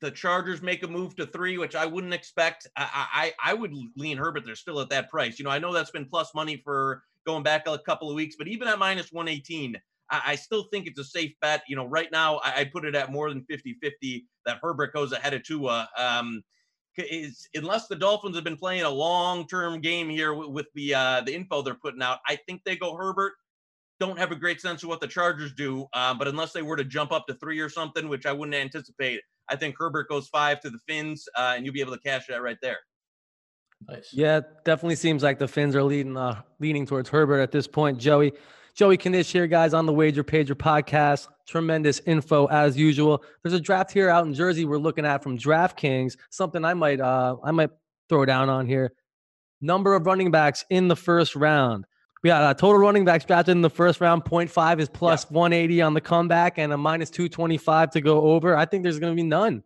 the Chargers make a move to three, which I wouldn't expect, I, I I would lean Herbert. They're still at that price. You know, I know that's been plus money for going back a couple of weeks, but even at minus 118, I, I still think it's a safe bet. You know, right now I, I put it at more than 50 50 that Herbert goes ahead of Tua. Um, is unless the Dolphins have been playing a long-term game here with, with the uh, the info they're putting out, I think they go Herbert. Don't have a great sense of what the Chargers do, uh, but unless they were to jump up to three or something, which I wouldn't anticipate, I think Herbert goes five to the Fins, uh, and you'll be able to cash that right there. Nice. Yeah, definitely seems like the Fins are leading uh, leaning towards Herbert at this point. Joey, Joey Knish here, guys, on the Wager Pager podcast. Tremendous info as usual. There's a draft here out in Jersey we're looking at from DraftKings. Something I might uh I might throw down on here. Number of running backs in the first round. We got a total running backs drafted in the first round. 0.5 is plus 180 on the comeback and a minus 225 to go over. I think there's going to be none.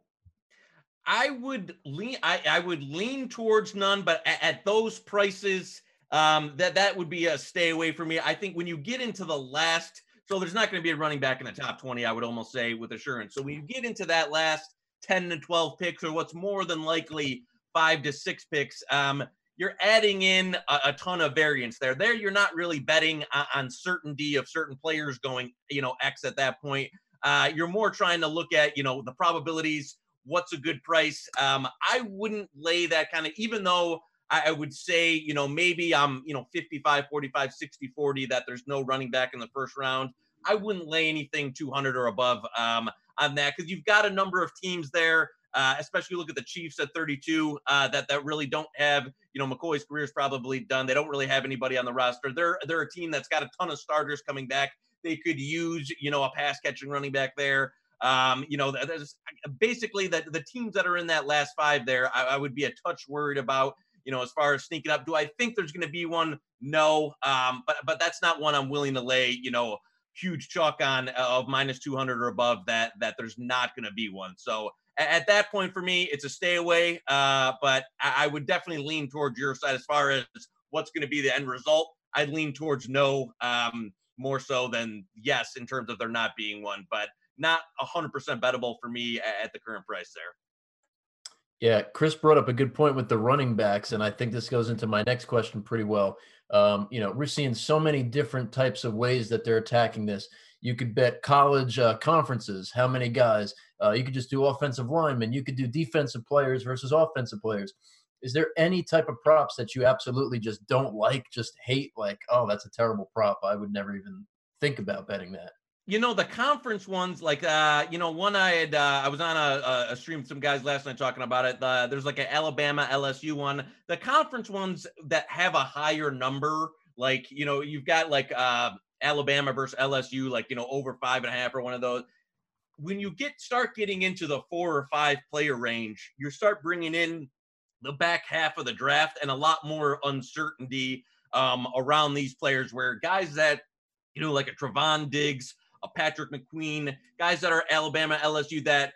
I would lean. I, I would lean towards none, but at, at those prices, um, that that would be a stay away for me. I think when you get into the last, so there's not going to be a running back in the top 20. I would almost say with assurance. So when you get into that last 10 to 12 picks, or what's more than likely five to six picks, um, you're adding in a, a, ton of variance there. There, you're not really betting on, on, certainty of certain players going, you know, X at that point. Uh, you're more trying to look at, you know, the probabilities. What's a good price? Um, I wouldn't lay that kind of, even though I, would say, you know, maybe I'm, you know, 55, 45, 60, 40, that there's no running back in the first round. I wouldn't lay anything 200 or above um, on that because you've got a number of teams there uh, especially look at the Chiefs at 32 uh, that that really don't have you know McCoy's career is probably done. They don't really have anybody on the roster. They're they're a team that's got a ton of starters coming back. They could use you know a pass catching running back there. Um, you know, there's basically the the teams that are in that last five there. I, I would be a touch worried about. You know, as far as sneaking up, do I think there's going to be one? No, um, but but that's not one I'm willing to lay. You know, huge chalk on uh, of minus 200 or above that that there's not going to be one. So at that point for me, it's a stay away. Uh, but I, would definitely lean towards your side as far as what's going to be the end result. I'd lean towards no um, more so than yes in terms of there not being one, but not 100% bettable for me at the current price there. Yeah, Chris brought up a good point with the running backs, and I think this goes into my next question pretty well. Um, you know, we're seeing so many different types of ways that they're attacking this. You could bet college uh, conferences, how many guys. Uh, you could just do offensive linemen. You could do defensive players versus offensive players. Is there any type of props that you absolutely just don't like, just hate? Like, oh, that's a terrible prop. I would never even think about betting that. You know the conference ones, like uh, you know, one I had uh, I was on a, a stream some guys last night talking about it. Uh, there's like an Alabama LSU one. The conference ones that have a higher number, like you know, you've got like uh, Alabama versus LSU, like you know, over five and a half or one of those when you get start getting into the four or five player range, you start bringing in the back half of the draft and a lot more uncertainty um, around these players. Where guys that you know, like a Trevon Diggs, a Patrick McQueen, guys that are Alabama, LSU, that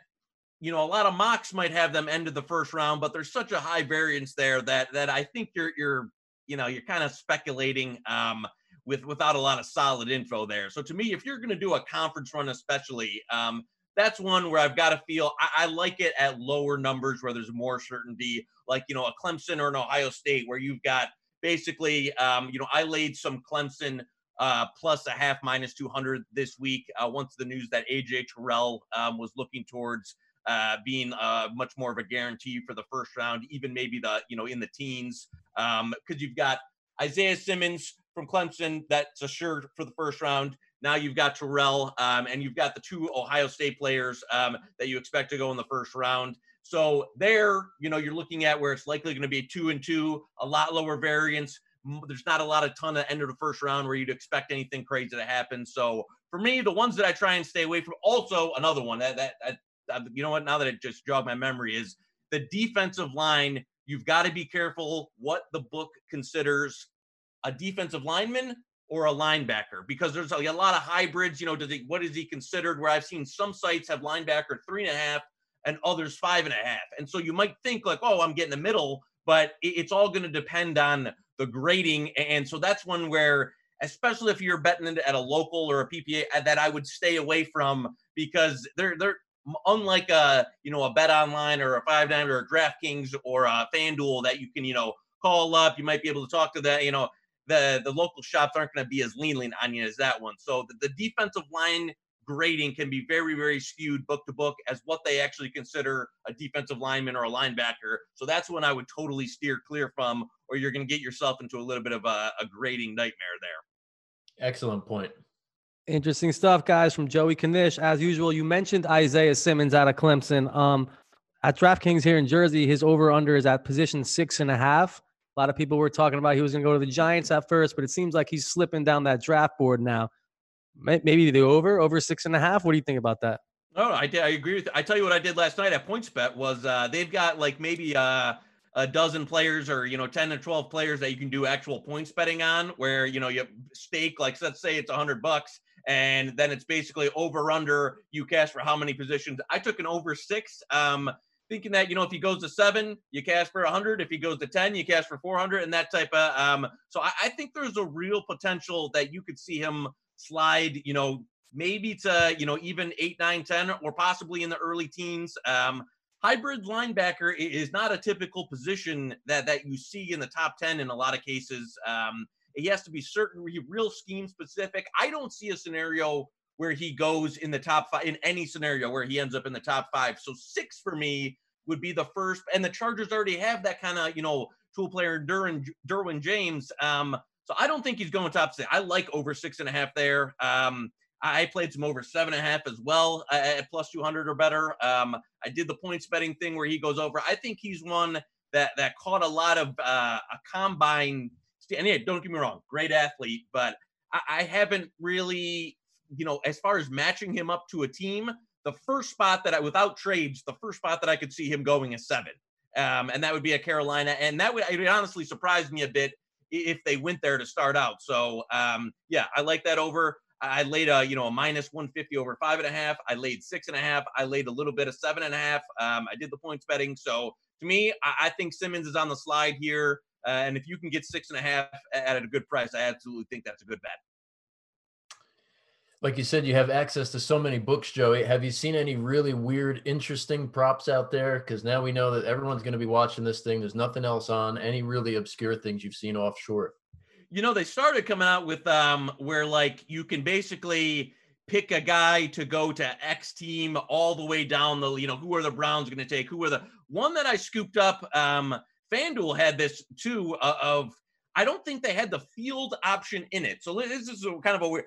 you know a lot of mocks might have them end of the first round, but there's such a high variance there that that I think you're you're you know you're kind of speculating. Um, with without a lot of solid info there. So to me, if you're going to do a conference run, especially, um, that's one where I've got to feel I, I, like it at lower numbers where there's more certainty, like you know a Clemson or an Ohio State where you've got basically, um, you know, I laid some Clemson uh, plus a half minus 200 this week uh, once the news that AJ Terrell um, was looking towards uh, being uh, much more of a guarantee for the first round, even maybe the you know in the teens, because um, you've got Isaiah Simmons from Clemson that's assured for the first round. Now you've got Terrell, um, and you've got the two Ohio State players um, that you expect to go in the first round. So there, you know, you're looking at where it's likely going to be two and two, a lot lower variance. There's not a lot of ton end of the first round where you'd expect anything crazy to happen. So for me, the ones that I try and stay away from. Also, another one that that, that you know what? Now that it just jogged my memory is the defensive line. You've got to be careful what the book considers a defensive lineman or a linebacker because there's a, a, lot of hybrids. You know, does he what is he considered? Where I've seen some sites have linebacker three and a half and others five and a half. And so you might think like, oh, I'm getting the middle, but it's all going to depend on the grading. And so that's one where, especially if you're betting at a local or a PPA, uh, that I would stay away from because they're they're unlike a you know a bet online or a 5Dimes or a DraftKings or a FanDuel that you can you know call up. You might be able to talk to that you know the the local shops aren't going to be as lean lean on you as that one. So the, the defensive line grading can be very very skewed book to book as what they actually consider a defensive lineman or a linebacker. So that's when I would totally steer clear from, or you're going to get yourself into a little bit of a, a grading nightmare there. Excellent point. Interesting stuff, guys, from Joey Knish. As usual, you mentioned Isaiah Simmons out of Clemson. Um, at DraftKings here in Jersey, his over under is at position six and a half. A lot of people were talking about he was going to go to the Giants at first, but it seems like he's slipping down that draft board now. Maybe the over, over six and a half. What do you think about that? Oh, I did. I agree with. I tell you what I did last night at PointsBet was uh, they've got like maybe uh, a dozen players or you know 10 to 12 players that you can do actual points betting on where you know you stake like let's say it's a hundred bucks and then it's basically over under you cash for how many positions i took an over six um thinking that you know if he goes to seven, you cash for a hundred. If he goes to ten, you cash for four hundred, and that type of. Um, so I, I, think there's a real potential that you could see him slide. You know, maybe to you know even eight, nine, ten, or possibly in the early teens. Um, hybrid linebacker is not a typical position that that you see in the top 10 in a lot of cases. Um, he has to be certain, real scheme specific. I don't see a scenario where he goes in the top five in any scenario where he ends up in the top five. So six for me would be the first, and the Chargers already have that kind of you know tool player Derwin Derwin James. Um, so I don't think he's going top six. I like over six and a half there. Um, I played some over seven and a half as well at plus 200 or better. Um, I did the points betting thing where he goes over. I think he's one that that caught a lot of uh, a combine. And yeah, don't get me wrong, great athlete, but I, I haven't really, you know, as far as matching him up to a team, the first spot that I, without trades, the first spot that I could see him going is seven. Um, and that would be a Carolina. And that would, it would honestly surprise me a bit if they went there to start out. So, um, yeah, I like that over. I laid a you know a minus 150 over five and a half. I laid six and a half. I laid a little bit of seven and a half. Um, I did the points betting. So to me, I, I think Simmons is on the slide here. Uh, and if you can get six and a half at a good price, I absolutely think that's a good bet. Like you said, you have access to so many books, Joey. Have you seen any really weird, interesting props out there? Because now we know that everyone's going to be watching this thing. There's nothing else on. Any really obscure things you've seen offshore? you know, they started coming out with um where like you can basically pick a guy to go to X team all the way down the, you know, who are the Browns going to take? Who are the one that I scooped up? Um, FanDuel had this too uh, of I don't think they had the field option in it. So this is kind of a weird.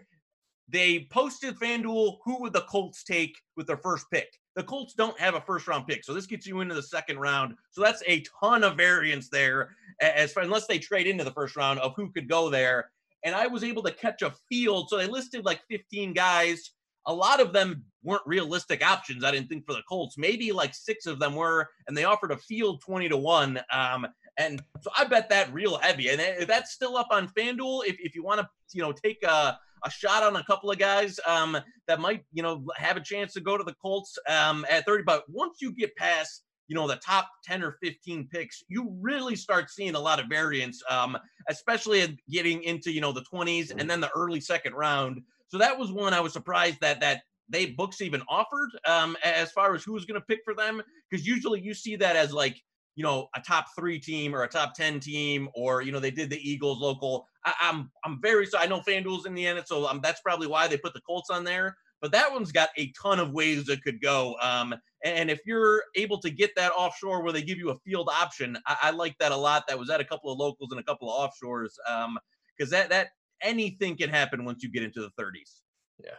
They posted FanDuel who would the Colts take with their first pick. The Colts don't have a first round pick, so this gets you into the second round. So that's a ton of variance there, as far unless they trade into the first round of who could go there. And I was able to catch a field. So they listed like 15 guys. A lot of them weren't realistic options. I didn't think for the Colts. Maybe like six of them were, and they offered a field 20 to one. Um, and so I bet that real heavy. And that's still up on FanDuel. If, if you want to, you know, take a a shot on a couple of guys um, that might, you know, have a chance to go to the Colts um, at 30. But once you get past, you know, the top 10 or 15 picks, you really start seeing a lot of variance, um, especially getting into, you know, the 20s and then the early second round. So that was one I was surprised that that they books even offered um, as far as who was going to pick for them because usually you see that as like you know a top three team or a top 10 team or you know they did the eagles local. I, am I'm, I'm very so i know fanduel's in the end so um, that's probably why they put the colts on there but that one's got a ton of ways it could go um, and if you're able to get that offshore where they give you a field option i, I like that a lot that was at a couple of locals and a couple of offshores Um, because um, that that anything can happen once you get into the 30s yeah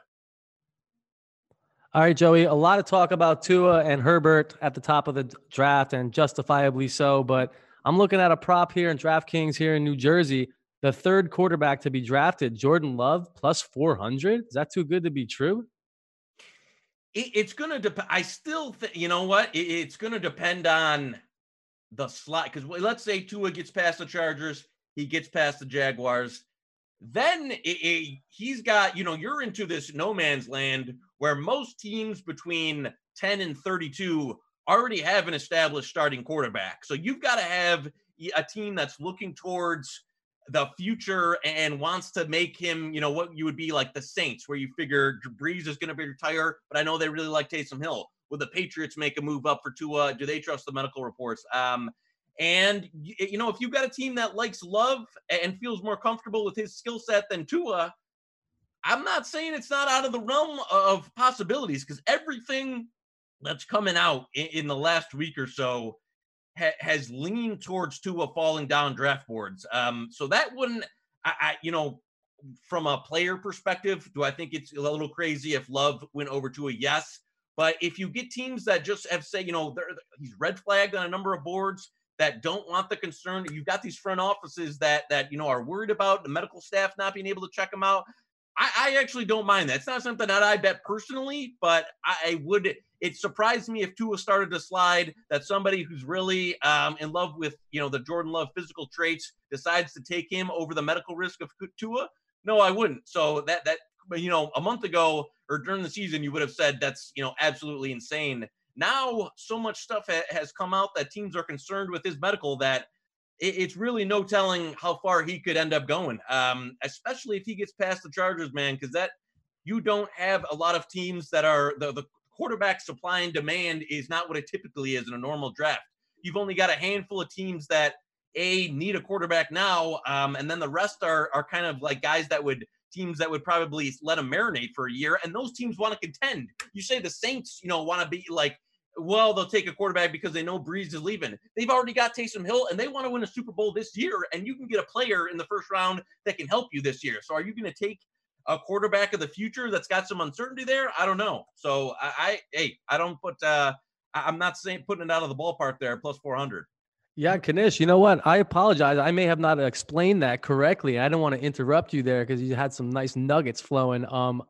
all right, Joey, a lot of talk about Tua and Herbert at the top of the draft, and justifiably so. But I'm looking at a prop here in DraftKings here in New Jersey. The third quarterback to be drafted, Jordan Love, plus 400. Is that too good to be true? it's going to depend. I still think, you know what? it's going to depend on the slot. Because let's say Tua gets past the Chargers, he gets past the Jaguars. Then it, it, he's got, you know, you're into this no man's land where most teams between 10 and 32 already have an established starting quarterback. So you've got to have a team that's looking towards the future and wants to make him, you know, what you would be like the Saints, where you figure Brees is going to be retired, but I know they really like Taysom Hill. Will the Patriots make a move up for Tua? Do they trust the medical reports? Um, and you know, if you've got a team that likes Love and feels more comfortable with his skill set than Tua, I'm not saying it's not out of the realm of possibilities because everything that's coming out in, in, the last week or so ha- has leaned towards Tua falling down draft boards. Um, so that wouldn't, I, I, you know, from a player perspective, do I think it's a little crazy if Love went over to a yes? But if you get teams that just have say, you know, he's red flagged on a number of boards that don't want the concern, you've got these front offices that that you know are worried about the medical staff not being able to check them out. I, I actually don't mind that. It's not something that I bet personally, but I would. It surprised me if Tua started to slide. That somebody who's really um, in love with you know the Jordan Love physical traits decides to take him over the medical risk of Tua. No, I wouldn't. So that that you know a month ago or during the season you would have said that's you know absolutely insane. Now so much stuff ha- has come out that teams are concerned with his medical that it, it's really no telling how far he could end up going, um, especially if he gets past the Chargers, man, because that you don't have a lot of teams that are the, the quarterback supply and demand is not what it typically is in a normal draft. You've only got a handful of teams that a need a quarterback now, um, and then the rest are are kind of like guys that would teams that would probably let them marinate for a year, and those teams want to contend. You say the Saints, you know, want to be like, well, they'll take a quarterback because they know Brees is leaving. They've already got Taysom Hill, and they want to win a Super Bowl this year, and you can get a player in the first round that can help you this year. So, are you going to take a quarterback of the future that's got some uncertainty there? I don't know. So, I, I hey, I don't put. uh I'm not saying putting it out of the ballpark there, plus 400. Yeah, Knish, you know what? I apologize. I may have not explained that correctly. I don't want to interrupt you there because you had some nice nuggets flowing. Um,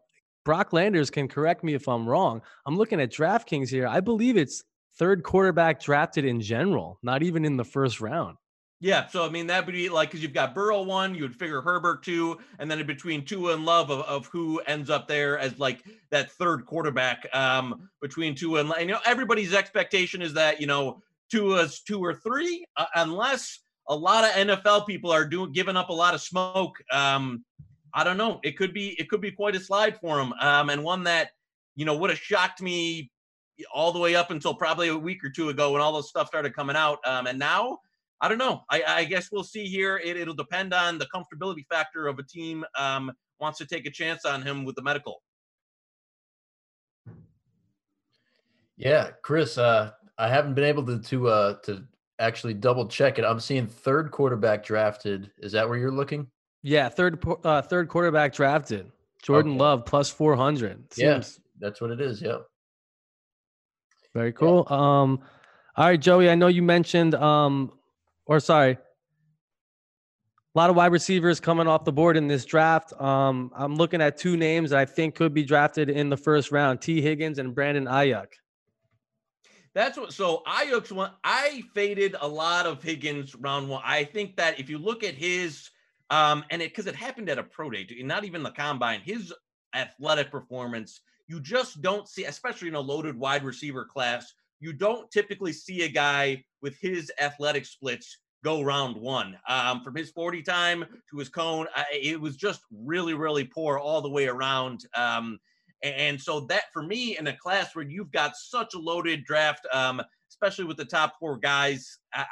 Brock Landers can correct me if I'm wrong. I'm looking at DraftKings here. I believe it's third quarterback drafted in general, not even in the first round. Yeah, so I mean that would be like because you've got Burrow one, you would figure Herbert two, and then in between Tua and Love of, of who ends up there as like that third quarterback um, between and, and you know everybody's expectation is that you know Tua's two or three, uh, unless a lot of NFL people are doing giving up a lot of smoke. Um, I don't know. It could be it could be quite a slide for him, um, and one that you know would have shocked me all the way up until probably a week or two ago when all this stuff started coming out. Um, and now, I don't know. I, I guess we'll see here. It, will depend on the comfortability factor of a team um, wants to take a chance on him with the medical. Yeah, Chris. Uh, I haven't been able to to uh to actually double check it. I'm seeing third quarterback drafted. Is that where you're looking? Yeah, third uh, third quarterback drafted. Jordan okay. Love plus 400. Seems... Yeah, that's what it is. Yeah. Very cool. Yeah. Um all right, Joey, I know you mentioned um or sorry, a lot of wide receivers coming off the board in this draft. Um, I'm looking at two names I think could be drafted in the first round: Tee Higgins and Brandon Aiyuk. That's what. So Aiyuk's one. I faded a lot of Higgins round one. I think that if you look at his, um, and it because it happened at a pro day, not even the combine, his athletic performance, you just don't see, especially in a loaded wide receiver class. You don't typically see a guy with his athletic splits go round one. Um, from his 40 time to his cone, I, it was just really, really poor all the way around. Um, and so that for me in a class where you've got such a loaded draft, um, especially with the top four guys, I,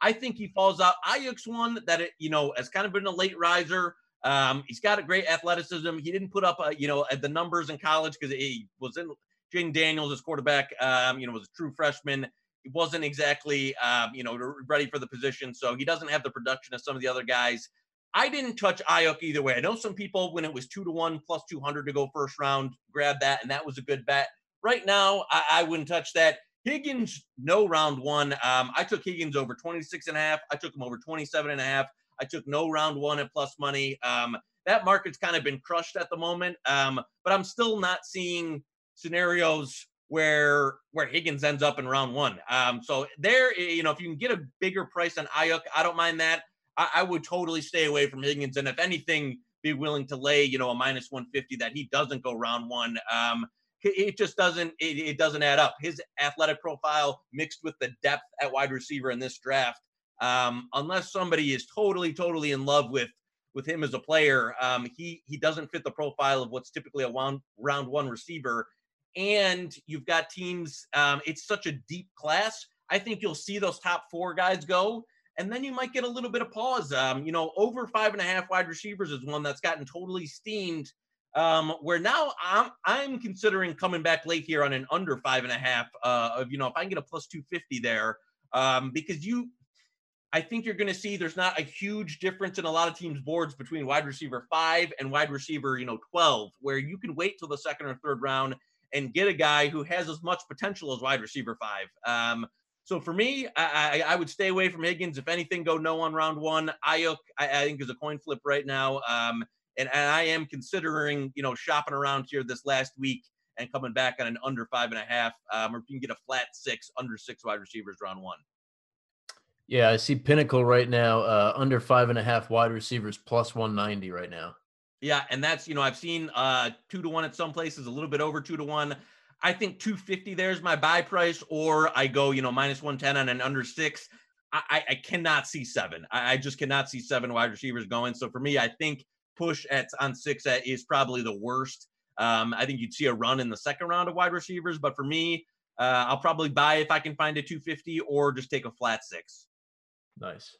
I think he falls out. Aiyuk's one that it, you know has kind of been a late riser. Um, he's got a great athleticism. He didn't put up, a, you know, at the numbers in college because he was in Jayden Daniels as quarterback. Um, you know, was a true freshman. He wasn't exactly, um, you know, ready for the position, so he doesn't have the production of some of the other guys. I didn't touch Aiyuk either way. I know some people, when it was two to one plus 200 to go first round, grab that, and that was a good bet. Right now, I, I wouldn't touch that. Higgins, no round one. Um, I took Higgins over 26 and a half. I took him over 27 and a half. I took no round one at plus money. Um, that market's kind of been crushed at the moment. Um, but I'm still not seeing scenarios where where Higgins ends up in round one. Um, so there, you know, if you can get a bigger price on Aiyuk, I don't mind that. I, I, would totally stay away from Higgins, and if anything, be willing to lay you know a minus 150 that he doesn't go round one. Um, it just doesn't it, it, doesn't add up. His athletic profile mixed with the depth at wide receiver in this draft, um, unless somebody is totally totally in love with with him as a player, um, he he doesn't fit the profile of what's typically a round round one receiver. And you've got teams. Um, it's such a deep class. I think you'll see those top four guys go and then you might get a little bit of pause. Um, you know, over five and a half wide receivers is one that's gotten totally steamed. Um, where now I'm I'm considering coming back late here on an under five and a half. Uh, of you know, if I can get a plus two fifty there, um, because you, I think you're going to see there's not a huge difference in a lot of teams' boards between wide receiver five and wide receiver you know twelve, where you can wait till the second or third round and get a guy who has as much potential as wide receiver five. Um, so for me, I, I, would stay away from Higgins. If anything, go no on round one. Aiyuk, I, I think is a coin flip right now. Um, and, and I am considering, you know, shopping around here this last week and coming back on an under five and a half, um, or if you can get a flat six, under six wide receivers round one. Yeah, I see Pinnacle right now, uh, under five and a half wide receivers plus 190 right now. Yeah, and that's you know I've seen uh, two to one at some places, a little bit over two to one. I think 250 there's my buy price, or I go, you know, minus 110 on an under six. I, I cannot see seven. I, I, just cannot see seven wide receivers going. So for me, I think push at on six at is probably the worst. Um, I think you'd see a run in the second round of wide receivers, but for me, uh, I'll probably buy if I can find a 250 or just take a flat six. Nice.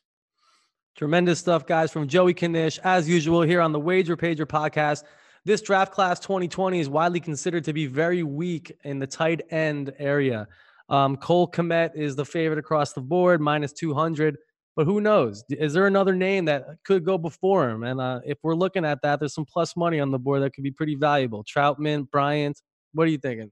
Tremendous stuff, guys, from Joey Knish, as usual, here on the Wager Pager podcast. This draft class 2020 is widely considered to be very weak in the tight end area. Um, Cole Kmet is the favorite across the board, minus 200. But who knows? Is there another name that could go before him? And uh, if we're looking at that, there's some plus money on the board that could be pretty valuable. Trautman, Bryant. What are you thinking?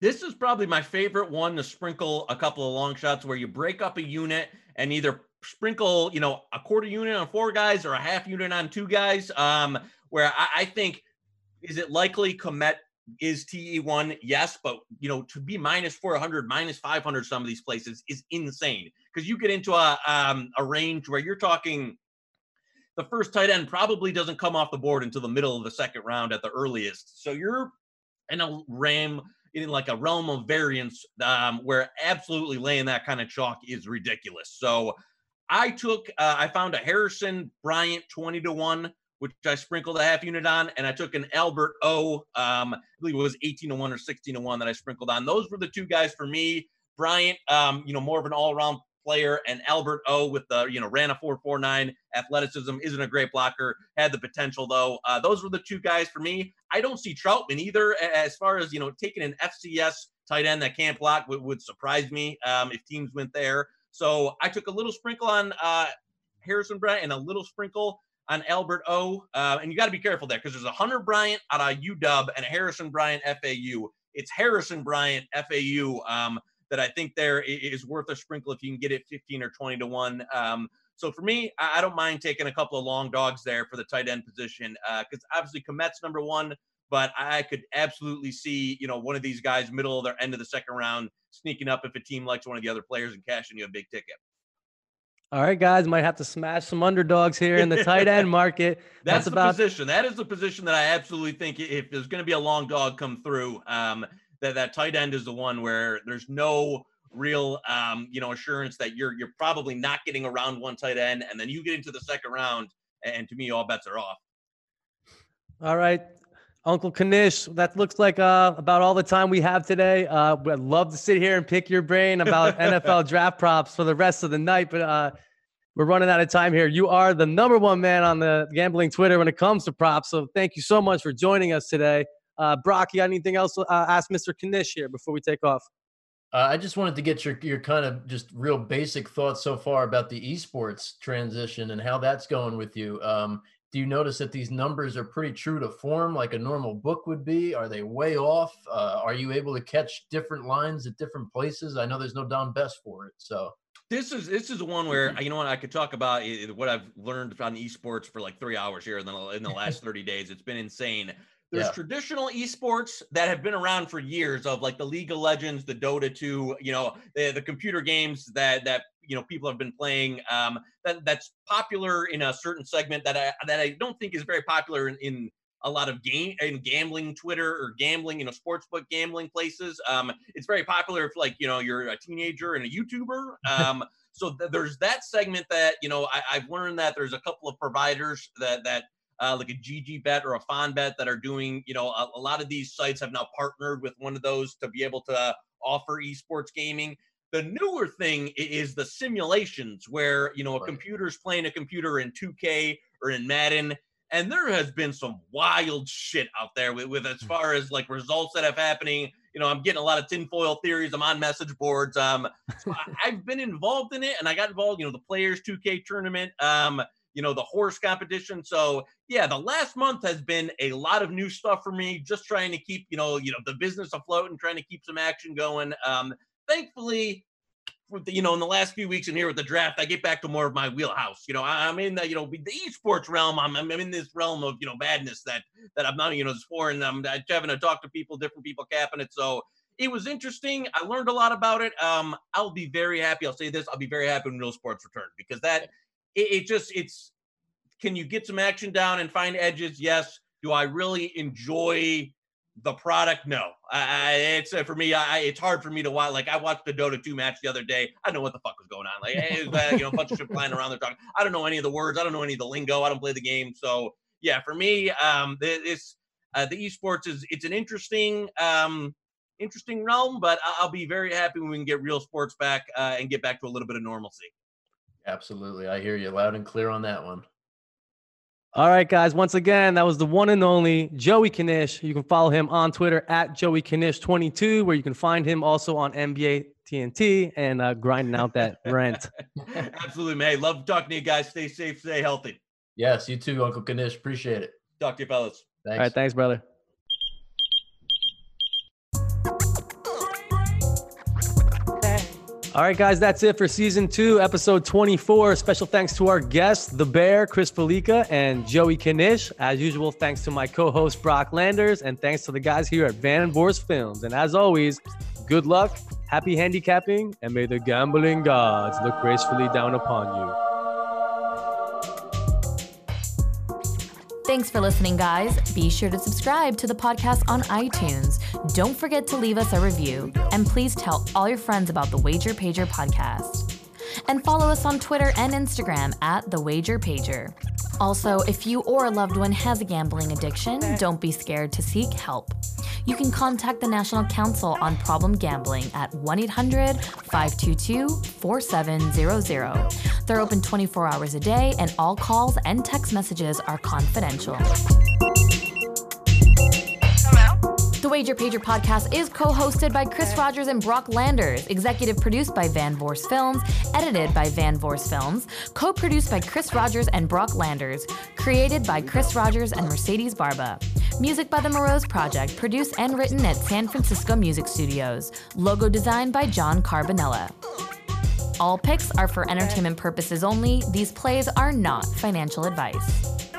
This is probably my favorite one to sprinkle a couple of long shots where you break up a unit and either sprinkle, you know, a quarter unit on four guys or a half unit on two guys. Um, where I, I think is it likely Kmet is TE1? Yes, but you know, to be minus 400, minus 500, some of these places is insane because you get into a um, a range where you're talking the first tight end probably doesn't come off the board until the middle of the second round at the earliest. So you're in a ram in like a realm of variance um, where absolutely laying that kind of chalk is ridiculous. So I took, uh, I found a Harrison Bryant 20 to 1, which I sprinkled a half unit on, and I took an Albert O, um, I believe it was 18 to 1 or 16 to 1 that I sprinkled on. Those were the two guys for me. Bryant, um, you know, more of an all around player, and Albert O with the, you know, ran a 449 athleticism, isn't a great blocker, had the potential though. Uh, those were the two guys for me. I don't see Trautman either as far as, you know, taking an FCS tight end that can't block would, would surprise me um, if teams went there. So I took a little sprinkle on uh, Harrison Bryant and a little sprinkle on Albert O. Uh, and you got to be careful there because there's a Hunter Bryant out of UW and a Harrison Bryant FAU. It's Harrison Bryant FAU um, that I think there is worth a sprinkle if you can get it 15 or 20 to 1. Um, so for me, I don't mind taking a couple of long dogs there for the tight end position because uh, obviously Kmet's number one, but I could absolutely see, you know, one of these guys middle of their end of the second round sneaking up if a team likes one of the other players and cashing you a big ticket. All right, guys, might have to smash some underdogs here in the tight end market. <laughs> That's, That's about position. That is the position that I absolutely think if there's going to be a long dog come through, um, that that tight end is the one where there's no real um, you know assurance that you're you're probably not getting around one tight end, and then you get into the second round, and to me, all bets are off. All right, Uncle Knish, that looks like uh, about all the time we have today. Uh, I'd love to sit here and pick your brain about <laughs> NFL draft props for the rest of the night, but uh, we're running out of time here. You are the number one man on the gambling Twitter when it comes to props. So thank you so much for joining us today. Uh, Brock, you got anything else to uh, ask Mr. Knish here before we take off? Uh, I just wanted to get your your kind of just real basic thoughts so far about the esports transition and how that's going with you. Um, do you notice that these numbers are pretty true to form like a normal book would be are they way off uh, are you able to catch different lines at different places i know there's no Don Best for it so this is this is one where mm-hmm. you know what I could talk about what I've learned on esports for like three hours here in the in the last <laughs> 30 days. It's been insane. There's yeah. traditional esports that have been around for years of like the League of Legends, the Dota 2, you know, the, the computer games that that you know people have been playing um, that that's popular in a certain segment that I that I don't think is very popular in, in a lot of game in gambling Twitter or gambling, you know, sportsbook gambling places. Um, it's very popular if like you know you're a teenager and a YouTuber. <laughs> Um, so th- there's that segment that you know I, have learned that there's a couple of providers that that uh, like a GG Bet or a FonBet that are doing, you know, a, a, lot of these sites have now partnered with one of those to be able to offer esports gaming. The newer thing is the simulations where, you know, a right. computer's playing a computer in 2K or in Madden. And there has been some wild shit out there with, with as hmm. far as like results that have happening. You know, I'm getting a lot of tinfoil theories. I'm on message boards. Um, so I, have been involved in it, and I got involved. You know, the Players 2K tournament. Um, you know, the horse competition. So yeah, the last month has been a lot of new stuff for me, just trying to keep, you know, you know, the business afloat and trying to keep some action going. Um, thankfully, the, you know, in the last few weeks in here with the draft, I get back to more of my wheelhouse. You know, I, am in the, you know, the esports realm. I'm, I'm in this realm of, you know, badness that, that I'm not, you know, it's foreign. I'm having to talk to people, different people capping it. So it was interesting. I learned a lot about it. Um, I'll be very happy. I'll say this. I'll be very happy when real sports return because that it, it just it's can you get some action down and find edges? Yes. Do I really enjoy the product? No. I, it's uh, for me. I, it's hard for me to watch. Like I watched the Dota 2 match the other day. I know what the fuck was going on. Like hey, uh, you know, a bunch of shit flying around. They're talking. I don't know any of the words. I don't know any of the lingo. I don't play the game. So yeah, for me, um, this uh, the esports is it's an interesting um, interesting realm, but I'll be very happy when we can get real sports back uh, and get back to a little bit of normalcy. Absolutely, I hear you loud and clear on that one. All right, guys. Once again, that was the one and only Joey Knish. You can follow him on Twitter at Joey Knish22, where you can find him also on NBA TNT and uh, grinding out that rent. <laughs> Absolutely, man. Love talking to you guys. Stay safe, stay healthy. Yes, you too, Uncle Knish. Appreciate it. Talk to you, fellas. Thanks. All right, thanks, brother. All right, guys, that's it for season two, episode 24. Special thanks to our guests, The Bear, Chris Fallica, and Joey Knish. As usual, thanks to my co host, Brock Landers, and thanks to the guys here at Van Voorst Films. And as always, good luck, happy handicapping, and may the gambling gods look gracefully down upon you. Thanks for listening, guys. Be sure to subscribe to the podcast on iTunes. Don't forget to leave us a review. And please tell all your friends about the Wager Pager podcast. And follow us on Twitter and Instagram at The Wager Pager. Also, if you or a loved one has a gambling addiction, don't be scared to seek help. You can contact the National Council on Problem Gambling at 1 800 522 4700. They're open 24 hours a day, and all calls and text messages are confidential. The Wager Pager podcast is co hosted by Chris Rogers and Brock Landers, executive produced by Van Voorst Films, edited by Van Voorst Films, co produced by Chris Rogers and Brock Landers, created by Chris Rogers and Mercedes Barba. Music by the Morose Project, produced and written at San Francisco Music Studios. Logo designed by John Carbonella. All picks are for entertainment purposes only. These plays are not financial advice.